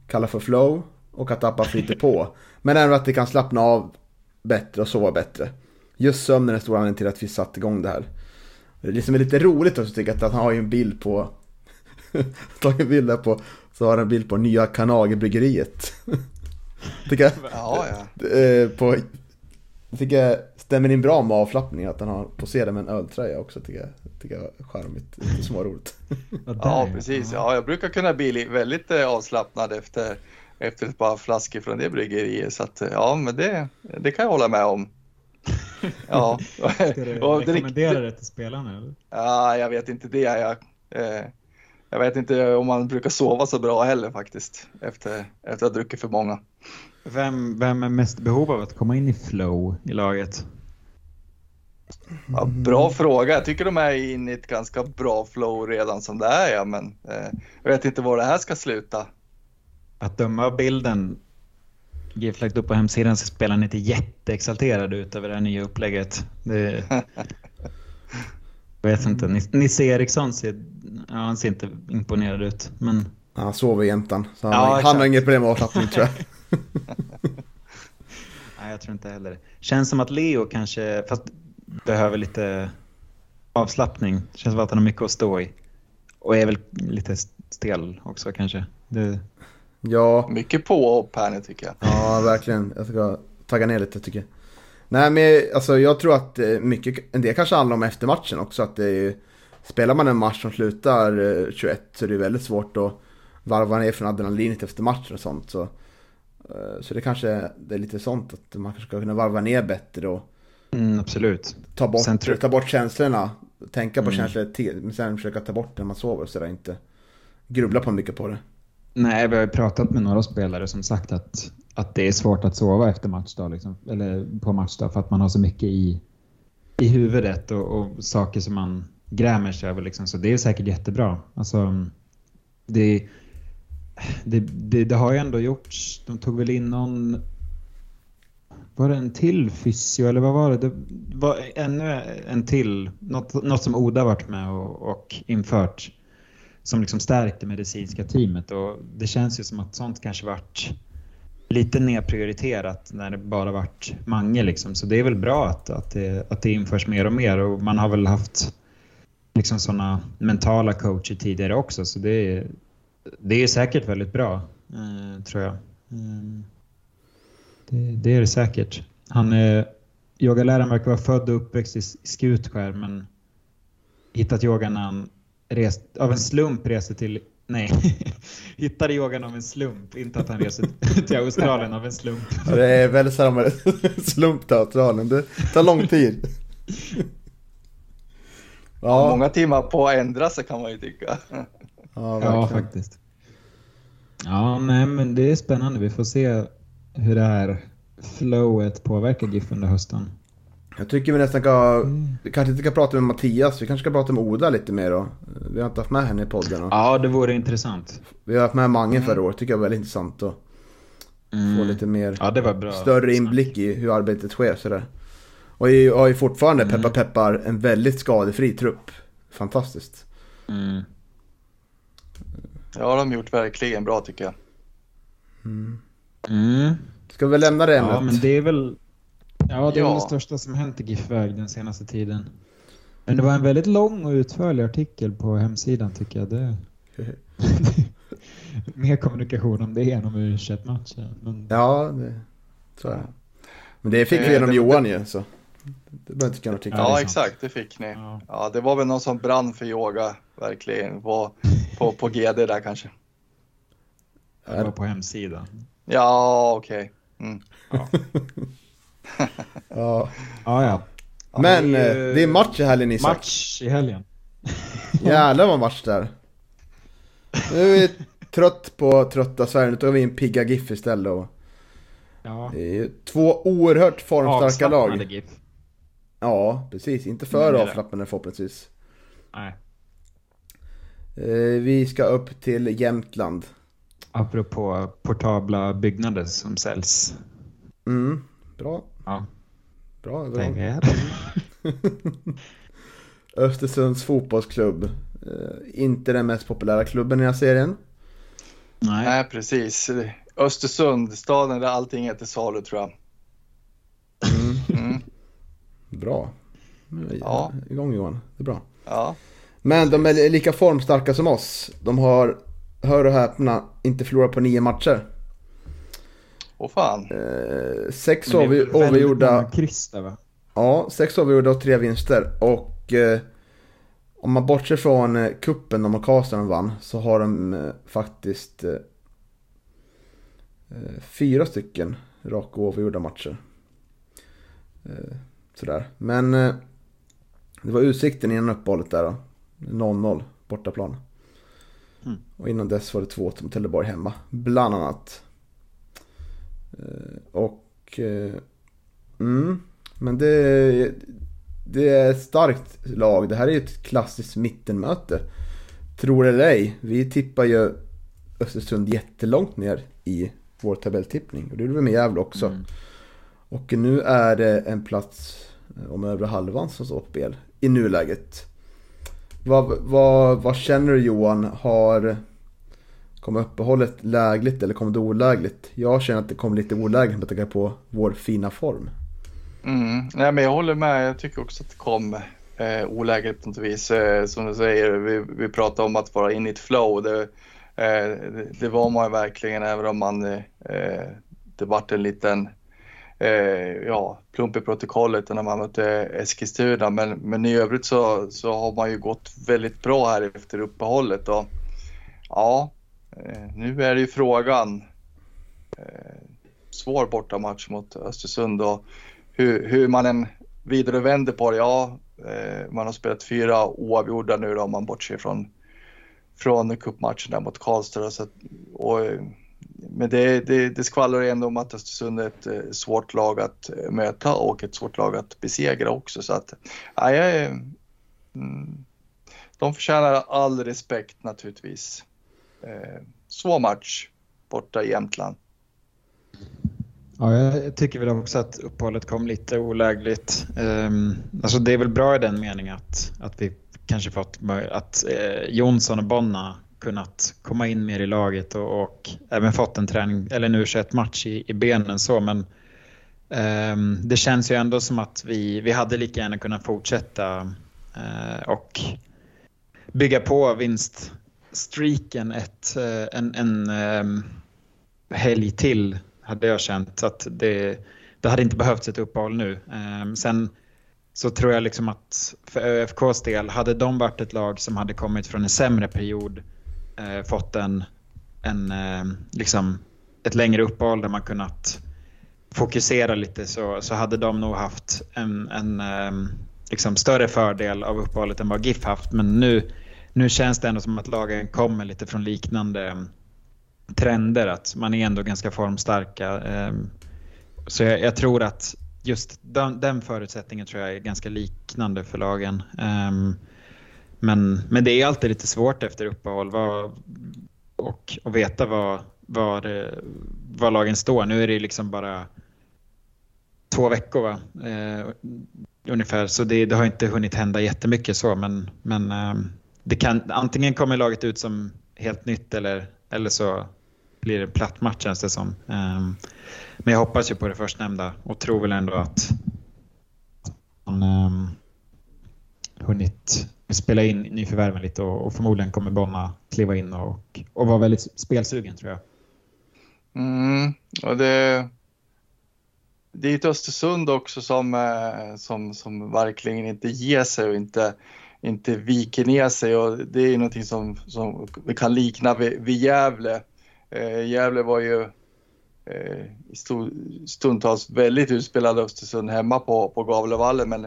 kallar för flow. Och att appa flyter på. Men även att det kan slappna av bättre och sova bättre. Just sömnen är en stor anledning till att vi satte igång det här. Det är liksom lite roligt också tycker jag att han har ju en bild på tagit en bild där på så har han en bild på nya Kanage-bryggeriet. tycker jag, Ja, ja. eh, på, tycker jag stämmer in bra med avslappning att han har poserat med en öltröja också tycker jag. Tycker jag är charmigt, lite småroligt. Ja, precis. Ja, jag brukar kunna bli li- väldigt eh, avslappnad efter, efter ett par flaskor från det bryggeriet. Så att, ja, men det, det kan jag hålla med om. Ja, Ska du rekommendera det till spelarna? Eller? ja jag vet inte det. Jag, eh, jag vet inte om man brukar sova så bra heller faktiskt. Efter, efter att ha druckit för många. Vem, vem är mest behov av att komma in i flow i laget? Ja, bra fråga. Jag tycker de är inne i ett ganska bra flow redan som det är. Ja, men eh, jag vet inte var det här ska sluta. Att döma av bilden GIF lagt upp på hemsidan så spelar han inte jätteexalterad ut över det här nya upplägget. Det... Jag vet inte. Nisse Eriksson ser, ja, han ser inte imponerad ut. Men Han sover jämtan. Så han, Ja, han har inget problem med avslappning tror jag. nej, jag tror inte heller. Känns som att Leo kanske fast behöver lite avslappning. Känns som att han har mycket att stå i. Och är väl lite stel också kanske. Det... Ja, Mycket på och upp här nu tycker jag. ja verkligen. Jag ska tagga ner lite tycker jag. Nej men alltså jag tror att eh, mycket, en del kanske handlar om efter matchen också. Att det är, spelar man en match som slutar eh, 21 så är det väldigt svårt att varva ner från adrenalinet efter matchen och sånt. Så, eh, så det kanske det är lite sånt att man kanske ska kunna varva ner bättre och Mm, absolut. ta bort, Sen tror- ta bort känslorna. Tänka på Mm. känslor men sen försöka ta bort när man sover så där inte grubbla på mycket på det. Nej, vi har ju pratat med några spelare som sagt att, att det är svårt att sova efter matchdag. Liksom, eller på matchdag för att man har så mycket i, i huvudet och, och saker som man grämer sig över. Liksom. Så det är säkert jättebra. Alltså, det, det, det, det har ju ändå gjorts. De tog väl in någon... Var det en till fysio eller vad var det? Det var ännu en till. Något, något som Oda varit med och, och infört som liksom stärkt det medicinska teamet och det känns ju som att sånt kanske vart lite nedprioriterat när det bara vart Mange liksom. Så det är väl bra att, att, det, att det införs mer och mer och man har väl haft liksom sådana mentala coacher tidigare också så det är, det är säkert väldigt bra eh, tror jag. Ehm, det, det är det säkert. Han eh, är, yogaläraren verkar vara född och uppväxt i Skutskär men hittat yoga när han rest, av en slump reste till... Nej, hittade yogan av en slump. Inte att han reste till Australien av en slump. Ja, Det är sällan med slump till Australien. Det tar lång tid. Ja, Många timmar på att ändra sig kan man ju tycka. ja, Ja, faktiskt. Ja, nej, men det är spännande. Vi får se hur det här flowet påverkar GIF under hösten. Jag tycker vi nästan ska, vi kanske inte ska prata med Mattias, vi kanske ska prata med Oda lite mer då. Vi har inte haft med henne i podden. Och Ja, det vore intressant. vi har haft med Mange förra året, tycker jag var väldigt intressant att få Mm. lite mer, Ja, det var bra. större inblick i hur arbetet sker sådär. Och vi har ju fortfarande, Mm. peppar peppar, en väldigt skadefri trupp. Fantastiskt. Mm. Ja, de har gjort verkligen bra tycker jag. Mm. Ska vi lämna det ämnet? Ja, men det är väl... Ja, det är Ja. det största som hänt i GIF-väg den senaste tiden. Men det var en väldigt lång och utförlig artikel på hemsidan tycker jag. Det... Mer kommunikation om det än om u matchen Men... Ja, det, så är det. Men det fick vi Eh, genom det- Johan ju, så. Det behöver inte någonting. Ja, det sant. exakt, det fick ni. Ja. Ja, det var väl någon som brann för yoga, verkligen, på, på, på GD där kanske. Det var på hemsidan. Ja, okej. Mm. Ja. Ja, ja. Men det är eh, ju- det är match i helgen Isak. Match i helgen. Jävlar vad match där. Nu är vi trött på trötta Sverige, nu tar vi in pigga GIF istället. Och Ja. det är ju två oerhört formstarka lag. GIF. Ja, precis. Inte för avslappnade förhoppningsvis. Nej. Eh, Vi ska upp till Jämtland. Apropå portabla byggnader som säljs. Mm, bra. Ja, Bra, bra. pengar. Östersunds fotbollsklubb. Eh, Inte den mest populära klubben i den här serien. Nej. Nej, precis. Östersund, staden där allting är till salu tror jag. Mm. Bra. Nu är Ja. igång Johan. Det är bra. Ja, Men de är lika formstarka som oss. De har, hör och häpna, inte förlorat på nio matcher. Och fan. Eh, sex avgjorda. kryss där va? Ja, sex avgjorda och tre vinster. Och eh, om man bortser från eh, kuppen de och Karlstad vann så har de eh, faktiskt eh, eh, fyra stycken raka oavgjorda matcher. Eh, sådär. Men eh, det var utsikten innan uppehållet där då. 0-0 bortaplan. Mm. Och innan dess var det 2 mot Trelleborg hemma. Bland annat. Eh, och... Eh, mm, men det, det är ett starkt lag. Det här är ju ett klassiskt mittenmöte. Tror det eller ej, vi tippar ju Östersund jättelångt ner i vår tabelltippning. Och det gjorde vi med Gävle också. Mm. Och nu är det en plats eh, om övre halvan som står på spel i nuläget. Vad, vad, vad känner du Johan? Har Kommer uppehållet lägligt eller kommer det olägligt? Jag känner att det kommer lite olägligt med tanke på vår fina form. Mm. Nej, men jag håller med. Jag tycker också att det kom eh, olägligt på något vis. Eh, som du säger, vi, vi pratar om att vara in i ett flow. Det, eh, det, var man ju verkligen även om man eh, det vart en liten eh, ja, plump i protokollet när man mötte Eskilstuna. Men, men i övrigt så, så har man ju gått väldigt bra här efter uppehållet. Och, ja, Eh, nu är det ju frågan. Eh, svår bortamatch mot Östersund och hur, hur man än vidare vänder på det. Ja, eh, man har spelat fyra oavgjorda nu då om man bortser från, från cupmatchen där mot Karlstad. Så att, och, men det, det, det skvallrar ändå om att Östersund är ett svårt lag att möta och ett svårt lag att besegra också. Så att, ja, jag mm, de förtjänar all respekt naturligtvis. Eh, svår match borta i Jämtland. Ja, jag tycker väl också att uppehållet kom lite olägligt. Um, alltså det är väl bra i den meningen att, att vi kanske fått att eh, Jonsson och Bonna kunnat komma in mer i laget och, och även fått en träning eller en u match i, i benen så men um, det känns ju ändå som att vi, vi hade lika gärna kunnat fortsätta uh, och bygga på vinst streaken ett, eh, en, en um, helg till hade jag känt. Så att det, det hade inte behövts ett uppehåll nu. Um, sen så tror jag liksom att för ÖFKs del, hade de varit ett lag som hade kommit från en sämre period, eh, fått en, en ehm, liksom ett längre uppehåll där man kunnat fokusera lite så, så hade de nog haft en, en liksom större fördel av uppehållet än vad GIF haft. Men nu, nu känns det ändå som att lagen kommer lite från liknande mm, trender att man är ändå ganska formstarka. Ehm, så jag, jag tror att just den, den, förutsättningen tror jag är ganska liknande för lagen. Ehm, men, men det är alltid lite svårt efter uppehåll vad, och att veta vad, vad, eh, vad lagen står. Nu är det liksom bara två veckor va? Eh, ungefär, så det, det, har inte hunnit hända jättemycket så men, men eh, det kan, antingen kommer laget ut som helt nytt eller eller så blir det platt match känns det som. Um, men jag hoppas ju på det förstnämnda och tror väl ändå att man um, hunnit spela in nyförvärven lite och, och förmodligen kommer Bonna kliva in och, och vara väldigt spelsugen tror jag. Mm, och det, det är ett Östersund också som, eh, som, som verkligen inte ger sig och inte inte viker ner sig och det är någonting som, som vi kan likna vid, vid Gävle. Eh, Gävle var ju eh, stundtals väldigt utspelade Östersund hemma på, på Gavlevallen men,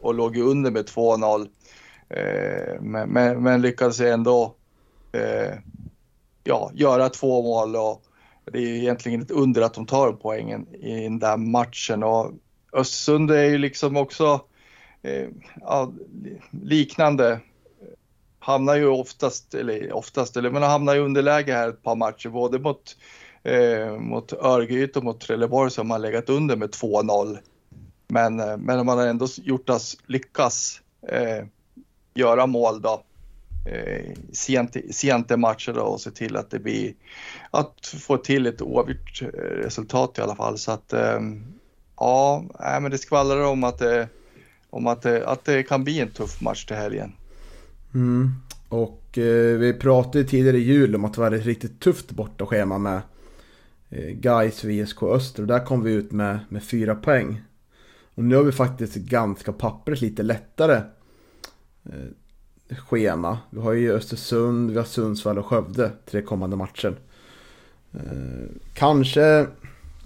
och låg ju under med 2-0. Eh, men, men, men, lyckades ändå eh, ja, göra två mål och det är ju egentligen ett under att de tar poängen i den där matchen och Östersund är ju liksom också Eh, ja, liknande hamnar ju oftast, eller oftast, eller men hamnar i underläge här ett par matcher, både mot, eh, mot Örgryte och mot Trelleborg som har legat under med 2-0. Men, eh, men man har ändå gjort oss lyckas eh, göra mål då eh, sent, sent i matcher då och se till att det blir, att få till ett oavgjort eh, resultat i alla fall. Så att eh, ja, men det skvallrar om att det om att det, att det kan bli en tuff match till helgen. Mm. Och eh, vi pratade tidigare i jul om att det var ett riktigt tufft bortaschema med eh, Gais VSK Öster och där kom vi ut med, med fyra poäng. Och nu har vi faktiskt ganska pappret lite lättare eh, schema. Vi har ju Östersund, vi har Sundsvall och Skövde tre kommande matcher. Eh, kanske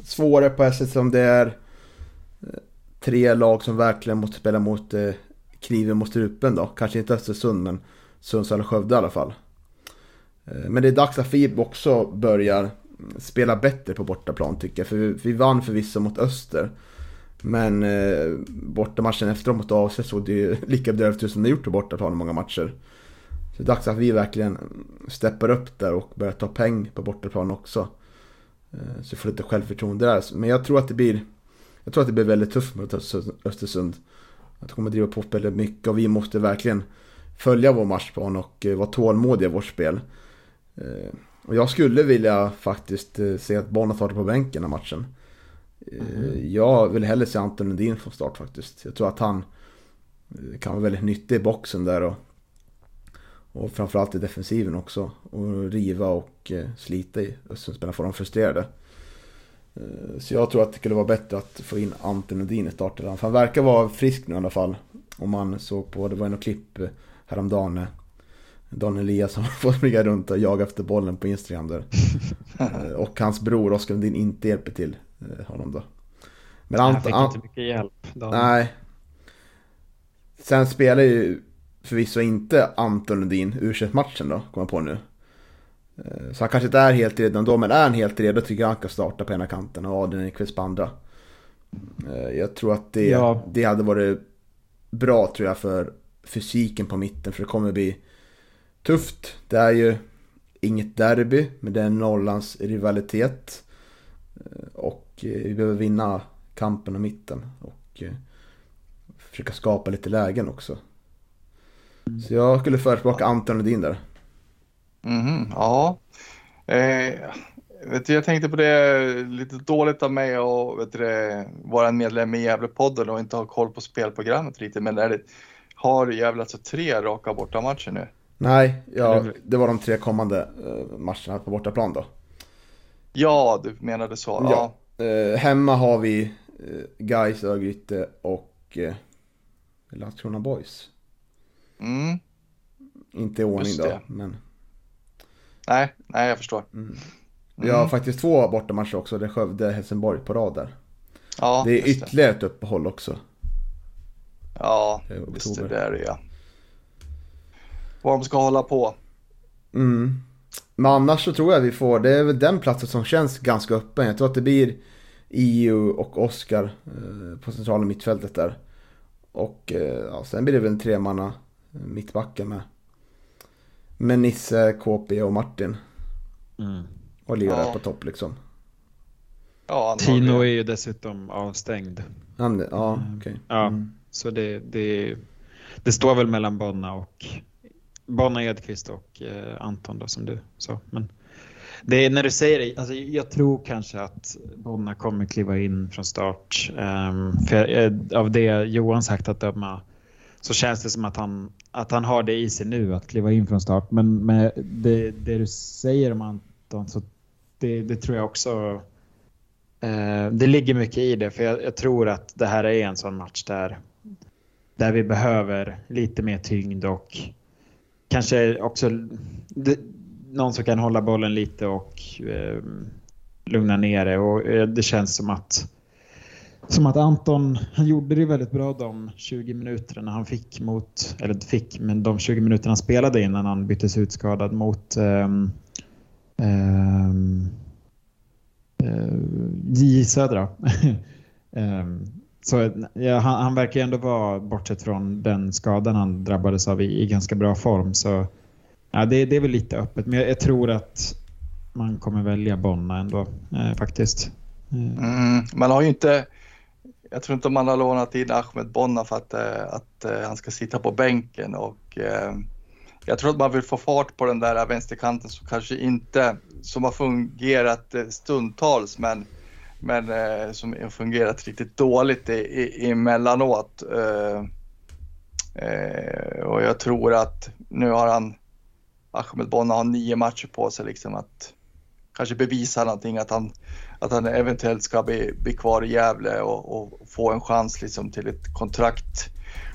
svårare på SS som det är eh, tre lag som verkligen måste spela mot eh, kniven mot strupen då. Kanske inte Östersund men Sundsvall och Skövde i alla fall. Eh, men det är dags att FIB också börjar spela bättre på bortaplan tycker jag. För vi, vi vann förvisso mot Öster. Men eh, bortamatchen efteråt mot AFC såg det ju lika bedrövligt ut som det gjort på bortaplan i många matcher. Så det är dags att vi verkligen steppar upp där och börjar ta peng på bortaplan också. Eh, så vi får lite självförtroende där. Men jag tror att det blir jag tror att det blir väldigt tufft mot Östersund. Att de kommer driva på väldigt mycket och vi måste verkligen följa vår matchplan och eh, vara tålmodiga i vårt spel. Eh, och jag skulle vilja faktiskt se att Barna startar på bänken i matchen. Mm. Jag vill hellre se Anton Lundin från start faktiskt. Jag tror att han kan vara väldigt nyttig i boxen där och och framförallt i defensiven också. Och riva och eh, slita i Östersundsspelarna får dem frustrerade. Eh, så jag tror att det skulle vara bättre att få in Ante Nordin i starten. För han verkar vara frisk nu i alla fall. Om man såg på, det var något klipp eh, häromdagen. Daniel Eliasson får springa runt och jaga efter bollen på Instagram där. och hans bror Oskar Nordin inte hjälper till honom då. Men han fick Ant, inte mycket hjälp. Daniel. Nej. Sen spelar ju förvisso inte Anton Lundin u matchen då, kommer jag på nu. Eh, så han kanske inte är helt redo ändå, men är han helt redo tycker jag han kan starta på ena kanten och Adrian Ekvist på andra. Eh, jag tror att det, ja. det hade varit bra tror jag för fysiken på mitten, för det kommer bli tufft. Det är ju inget derby, men det är Norrlands rivalitet. Eh, och vi behöver vinna kampen om mitten och försöka skapa lite lägen också. Så jag skulle förespråka Anton Ledin där. Mm, ja. Eh, vet du, jag tänkte på det, lite dåligt av mig att vet du, vara en medlem i Gävlepodden och inte ha koll på spelprogrammet riktigt. Men är det, har Gävle alltså tre raka bortamatcher nu? Nej, ja, det var de tre kommande eh, matcherna på bortaplan då. Ja, du menade så. Ja. ja. Eh, hemma har vi eh, Gais, Örgryte och eh, Landskrona Boys. Mm. Inte i ordning då, men... Nej, nej jag förstår. Mm. Vi har mm. faktiskt två bortamatcher också, det är Skövde Helsingborg på rad där. Ja, det är ytterligare det. ett uppehåll också. Ja, det, är det ja. Vad de ska hålla på. Mm. Men annars så tror jag vi får, det är väl den platsen som känns ganska öppen. Jag tror att det blir EU och Oskar eh, på centrala mittfältet där. Och eh, ja, sen blir det väl en tremanna mittbacken med. Med Nisse, KP och Martin. Mm. Och lirar ja. på topp liksom. Ja, Tino är ju dessutom avstängd. Han, ja, mm. okej. Okay. Ja, mm. så det, det, det står väl mellan Bonna och Bonna Edqvist och eh, Anton då som du sa. Men det är när du säger det, alltså jag tror kanske att Bonna kommer kliva in från start. Um, för eh, av det Johan sagt att döma så känns det som att han, att han har det i sig nu att kliva in från start. Men med det, det du säger om Anton så det, det tror jag också eh, det ligger mycket i det för jag, jag, tror att det här är en sån match där, där vi behöver lite mer tyngd och kanske också det, någon som kan hålla bollen lite och eh, lugna ner det och eh, det känns som att som att Anton, han gjorde det väldigt bra de 20 minuterna han fick mot, eller fick, men de 20 minuterna han spelade innan han byttes ut skadad mot um, um, uh, Södra. um, så ja, han, han, verkar ändå vara, bortsett från den skadan han drabbades av, i, i ganska bra form. Så ja, det, det är väl lite öppet, men jag, jag tror att man kommer välja Bonna ändå eh, faktiskt. Eh. Mm, man har ju inte jag tror inte man har lånat in Ahmed Bonna för att, eh, att, eh, han ska sitta på bänken och eh, jag tror att man vill få fart på den där vänsterkanten som kanske inte, som har fungerat stundtals men, men som har fungerat riktigt dåligt i, i, emellanåt. och jag tror att nu har han, Ahmed Bonna har nio matcher på sig liksom att kanske bevisa någonting, att han att han eventuellt ska bli, bli kvar i Gävle och, och, få en chans liksom till ett kontrakt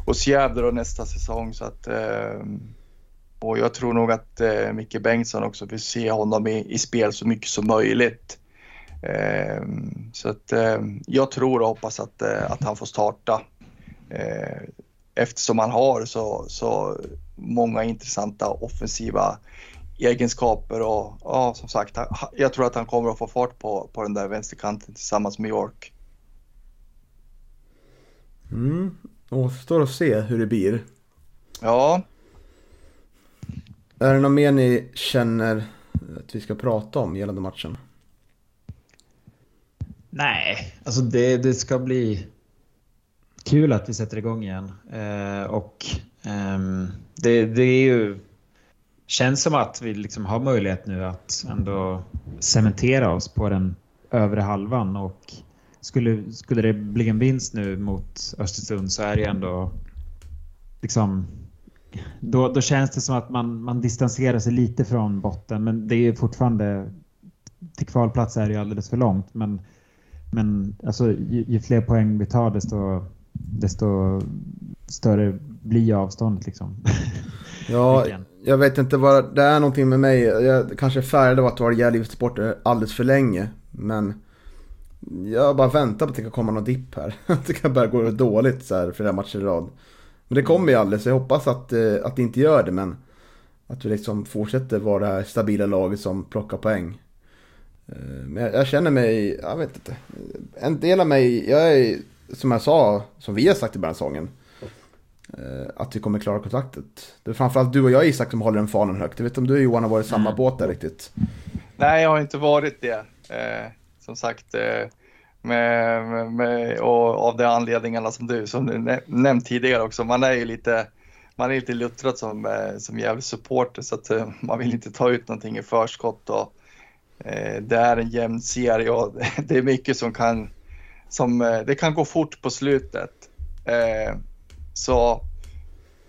hos Gävle då nästa säsong. Så att, eh, och jag tror nog att eh, Micke Bengtsson också vill se honom i, i spel så mycket som möjligt. Eh, så att eh, jag tror och hoppas att, eh, att han får starta. Eh, eftersom han har så, så många intressanta offensiva egenskaper och ja, som sagt, jag tror att han kommer att få fart på, på den där vänsterkanten tillsammans med York. Mm. Återstår att se hur det blir. Ja, Är det något mer ni känner att vi ska prata om gällande matchen? Nej, alltså det, det ska bli kul att vi sätter igång igen. Eh, och ehm, det, det är ju... Känns som att vi liksom har möjlighet nu att ändå cementera oss på den övre halvan. Och skulle, skulle det bli en vinst nu mot Östersund så är det ändå... Liksom, då, då känns det som att man, man distanserar sig lite från botten. Men det är fortfarande... Till kvalplats är det ju alldeles för långt. Men men alltså, ju, ju fler poäng vi tar desto, desto större blir avståndet. Liksom. Ja. jag vet inte vad det är någonting med mig. Jag kanske är färgad av att vara i sport alldeles för länge. Men jag bara väntar på att det kan komma någon dipp här. Att det kan börja gå dåligt så här flera matcher i rad. Men det kommer ju aldrig så jag hoppas att, eh, att det inte gör det. Men att vi liksom fortsätter vara det här stabila laget som plockar poäng. Eh, Men jag, jag känner mig, jag vet inte. En del av mig, jag är som jag sa, som vi har sagt i början av säsongen. Eh, Att vi kommer klara kontraktet. Det är framförallt du och jag Isak som håller den fanen högt. Jag vet inte om du och Johan har varit i samma båt där riktigt. nej jag har inte varit det. Eh, som sagt, eh, med, med, med, och av de anledningarna som du, som du nä- nämnt tidigare också. Man är ju lite, man är lite luttrad som, eh, som jävla supporter så att eh, man vill inte ta ut någonting i förskott. Och, eh, det är en jämn serie och det är mycket som kan, som, det kan gå fort på slutet. Så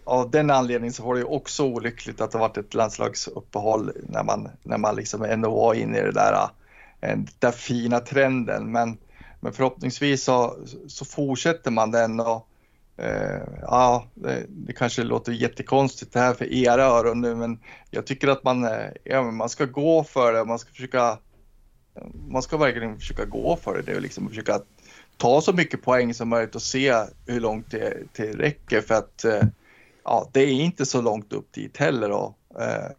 av den anledningen så var det också olyckligt att det varit ett landslagsuppehåll när man, när man liksom ändå var inne i det där, eh, den där fina trenden. Men, men förhoppningsvis så, så fortsätter man den och eh, ja, det, det kanske låter jättekonstigt det här för era öron nu, men jag tycker att man, eh, ja, men man ska gå för det, man ska försöka man ska verkligen försöka gå för det, det är liksom försöka ta så mycket poäng som möjligt och se hur långt det, det räcker för att eh, ja, det är inte så långt upp dit heller. Och, eh,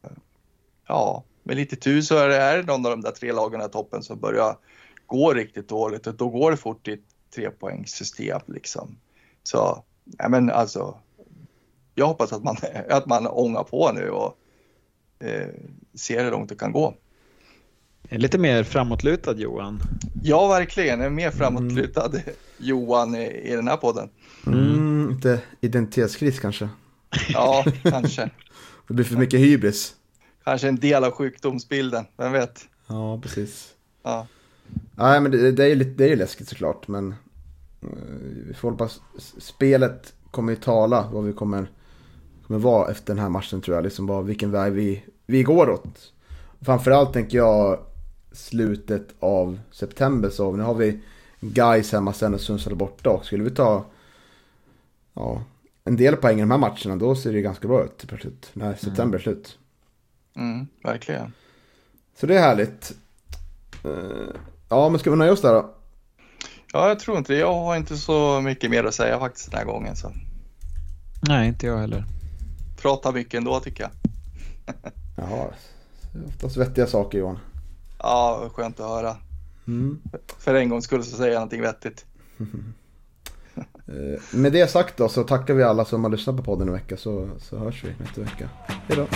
ja, med lite tur så är det, någon av de där tre lagen i toppen som börjar gå riktigt dåligt och då går det fort i ett trepoängssystem liksom. Så, ja men alltså, jag hoppas att man, att man ångar på nu och eh, ser hur långt det kan gå. Lite mer framåtlutad Johan. Ja, verkligen. En mer framåtlutad Johan i, i den här podden. Mm, inte identitetskris kanske. Ja, kanske. Det blir för mycket hybris. Kanske en del av sjukdomsbilden, vem vet? Ja, precis. Ja. Nej, men det, det är ju lite, det är ju läskigt såklart. Men eh, vi får hoppas. Spelet kommer ju tala vad vi kommer, kommer vara efter den här matchen tror jag. Liksom bara vilken väg vi, vi går åt. Framförallt tänker jag slutet av september så nu har vi guys hemma sen och Sundsvall borta och skulle vi ta ja, en del poäng i de här matcherna då ser det ju ganska bra ut plötsligt när september är slut. Mm, verkligen. Så det är härligt. Eh, Ja, men ska vi nöja oss där då? Ja, jag tror inte det. Jag har inte så mycket mer att säga faktiskt den här gången. Så. Nej, inte jag heller. Prata mycket ändå tycker jag. Ja, det är oftast vettiga saker Johan. Ja, skönt att höra. Mm. För en gångs skull så säger jag någonting vettigt. Eh, Med det sagt då så tackar vi alla som har lyssnat på podden en vecka så, så hörs vi nästa vecka. Hej då!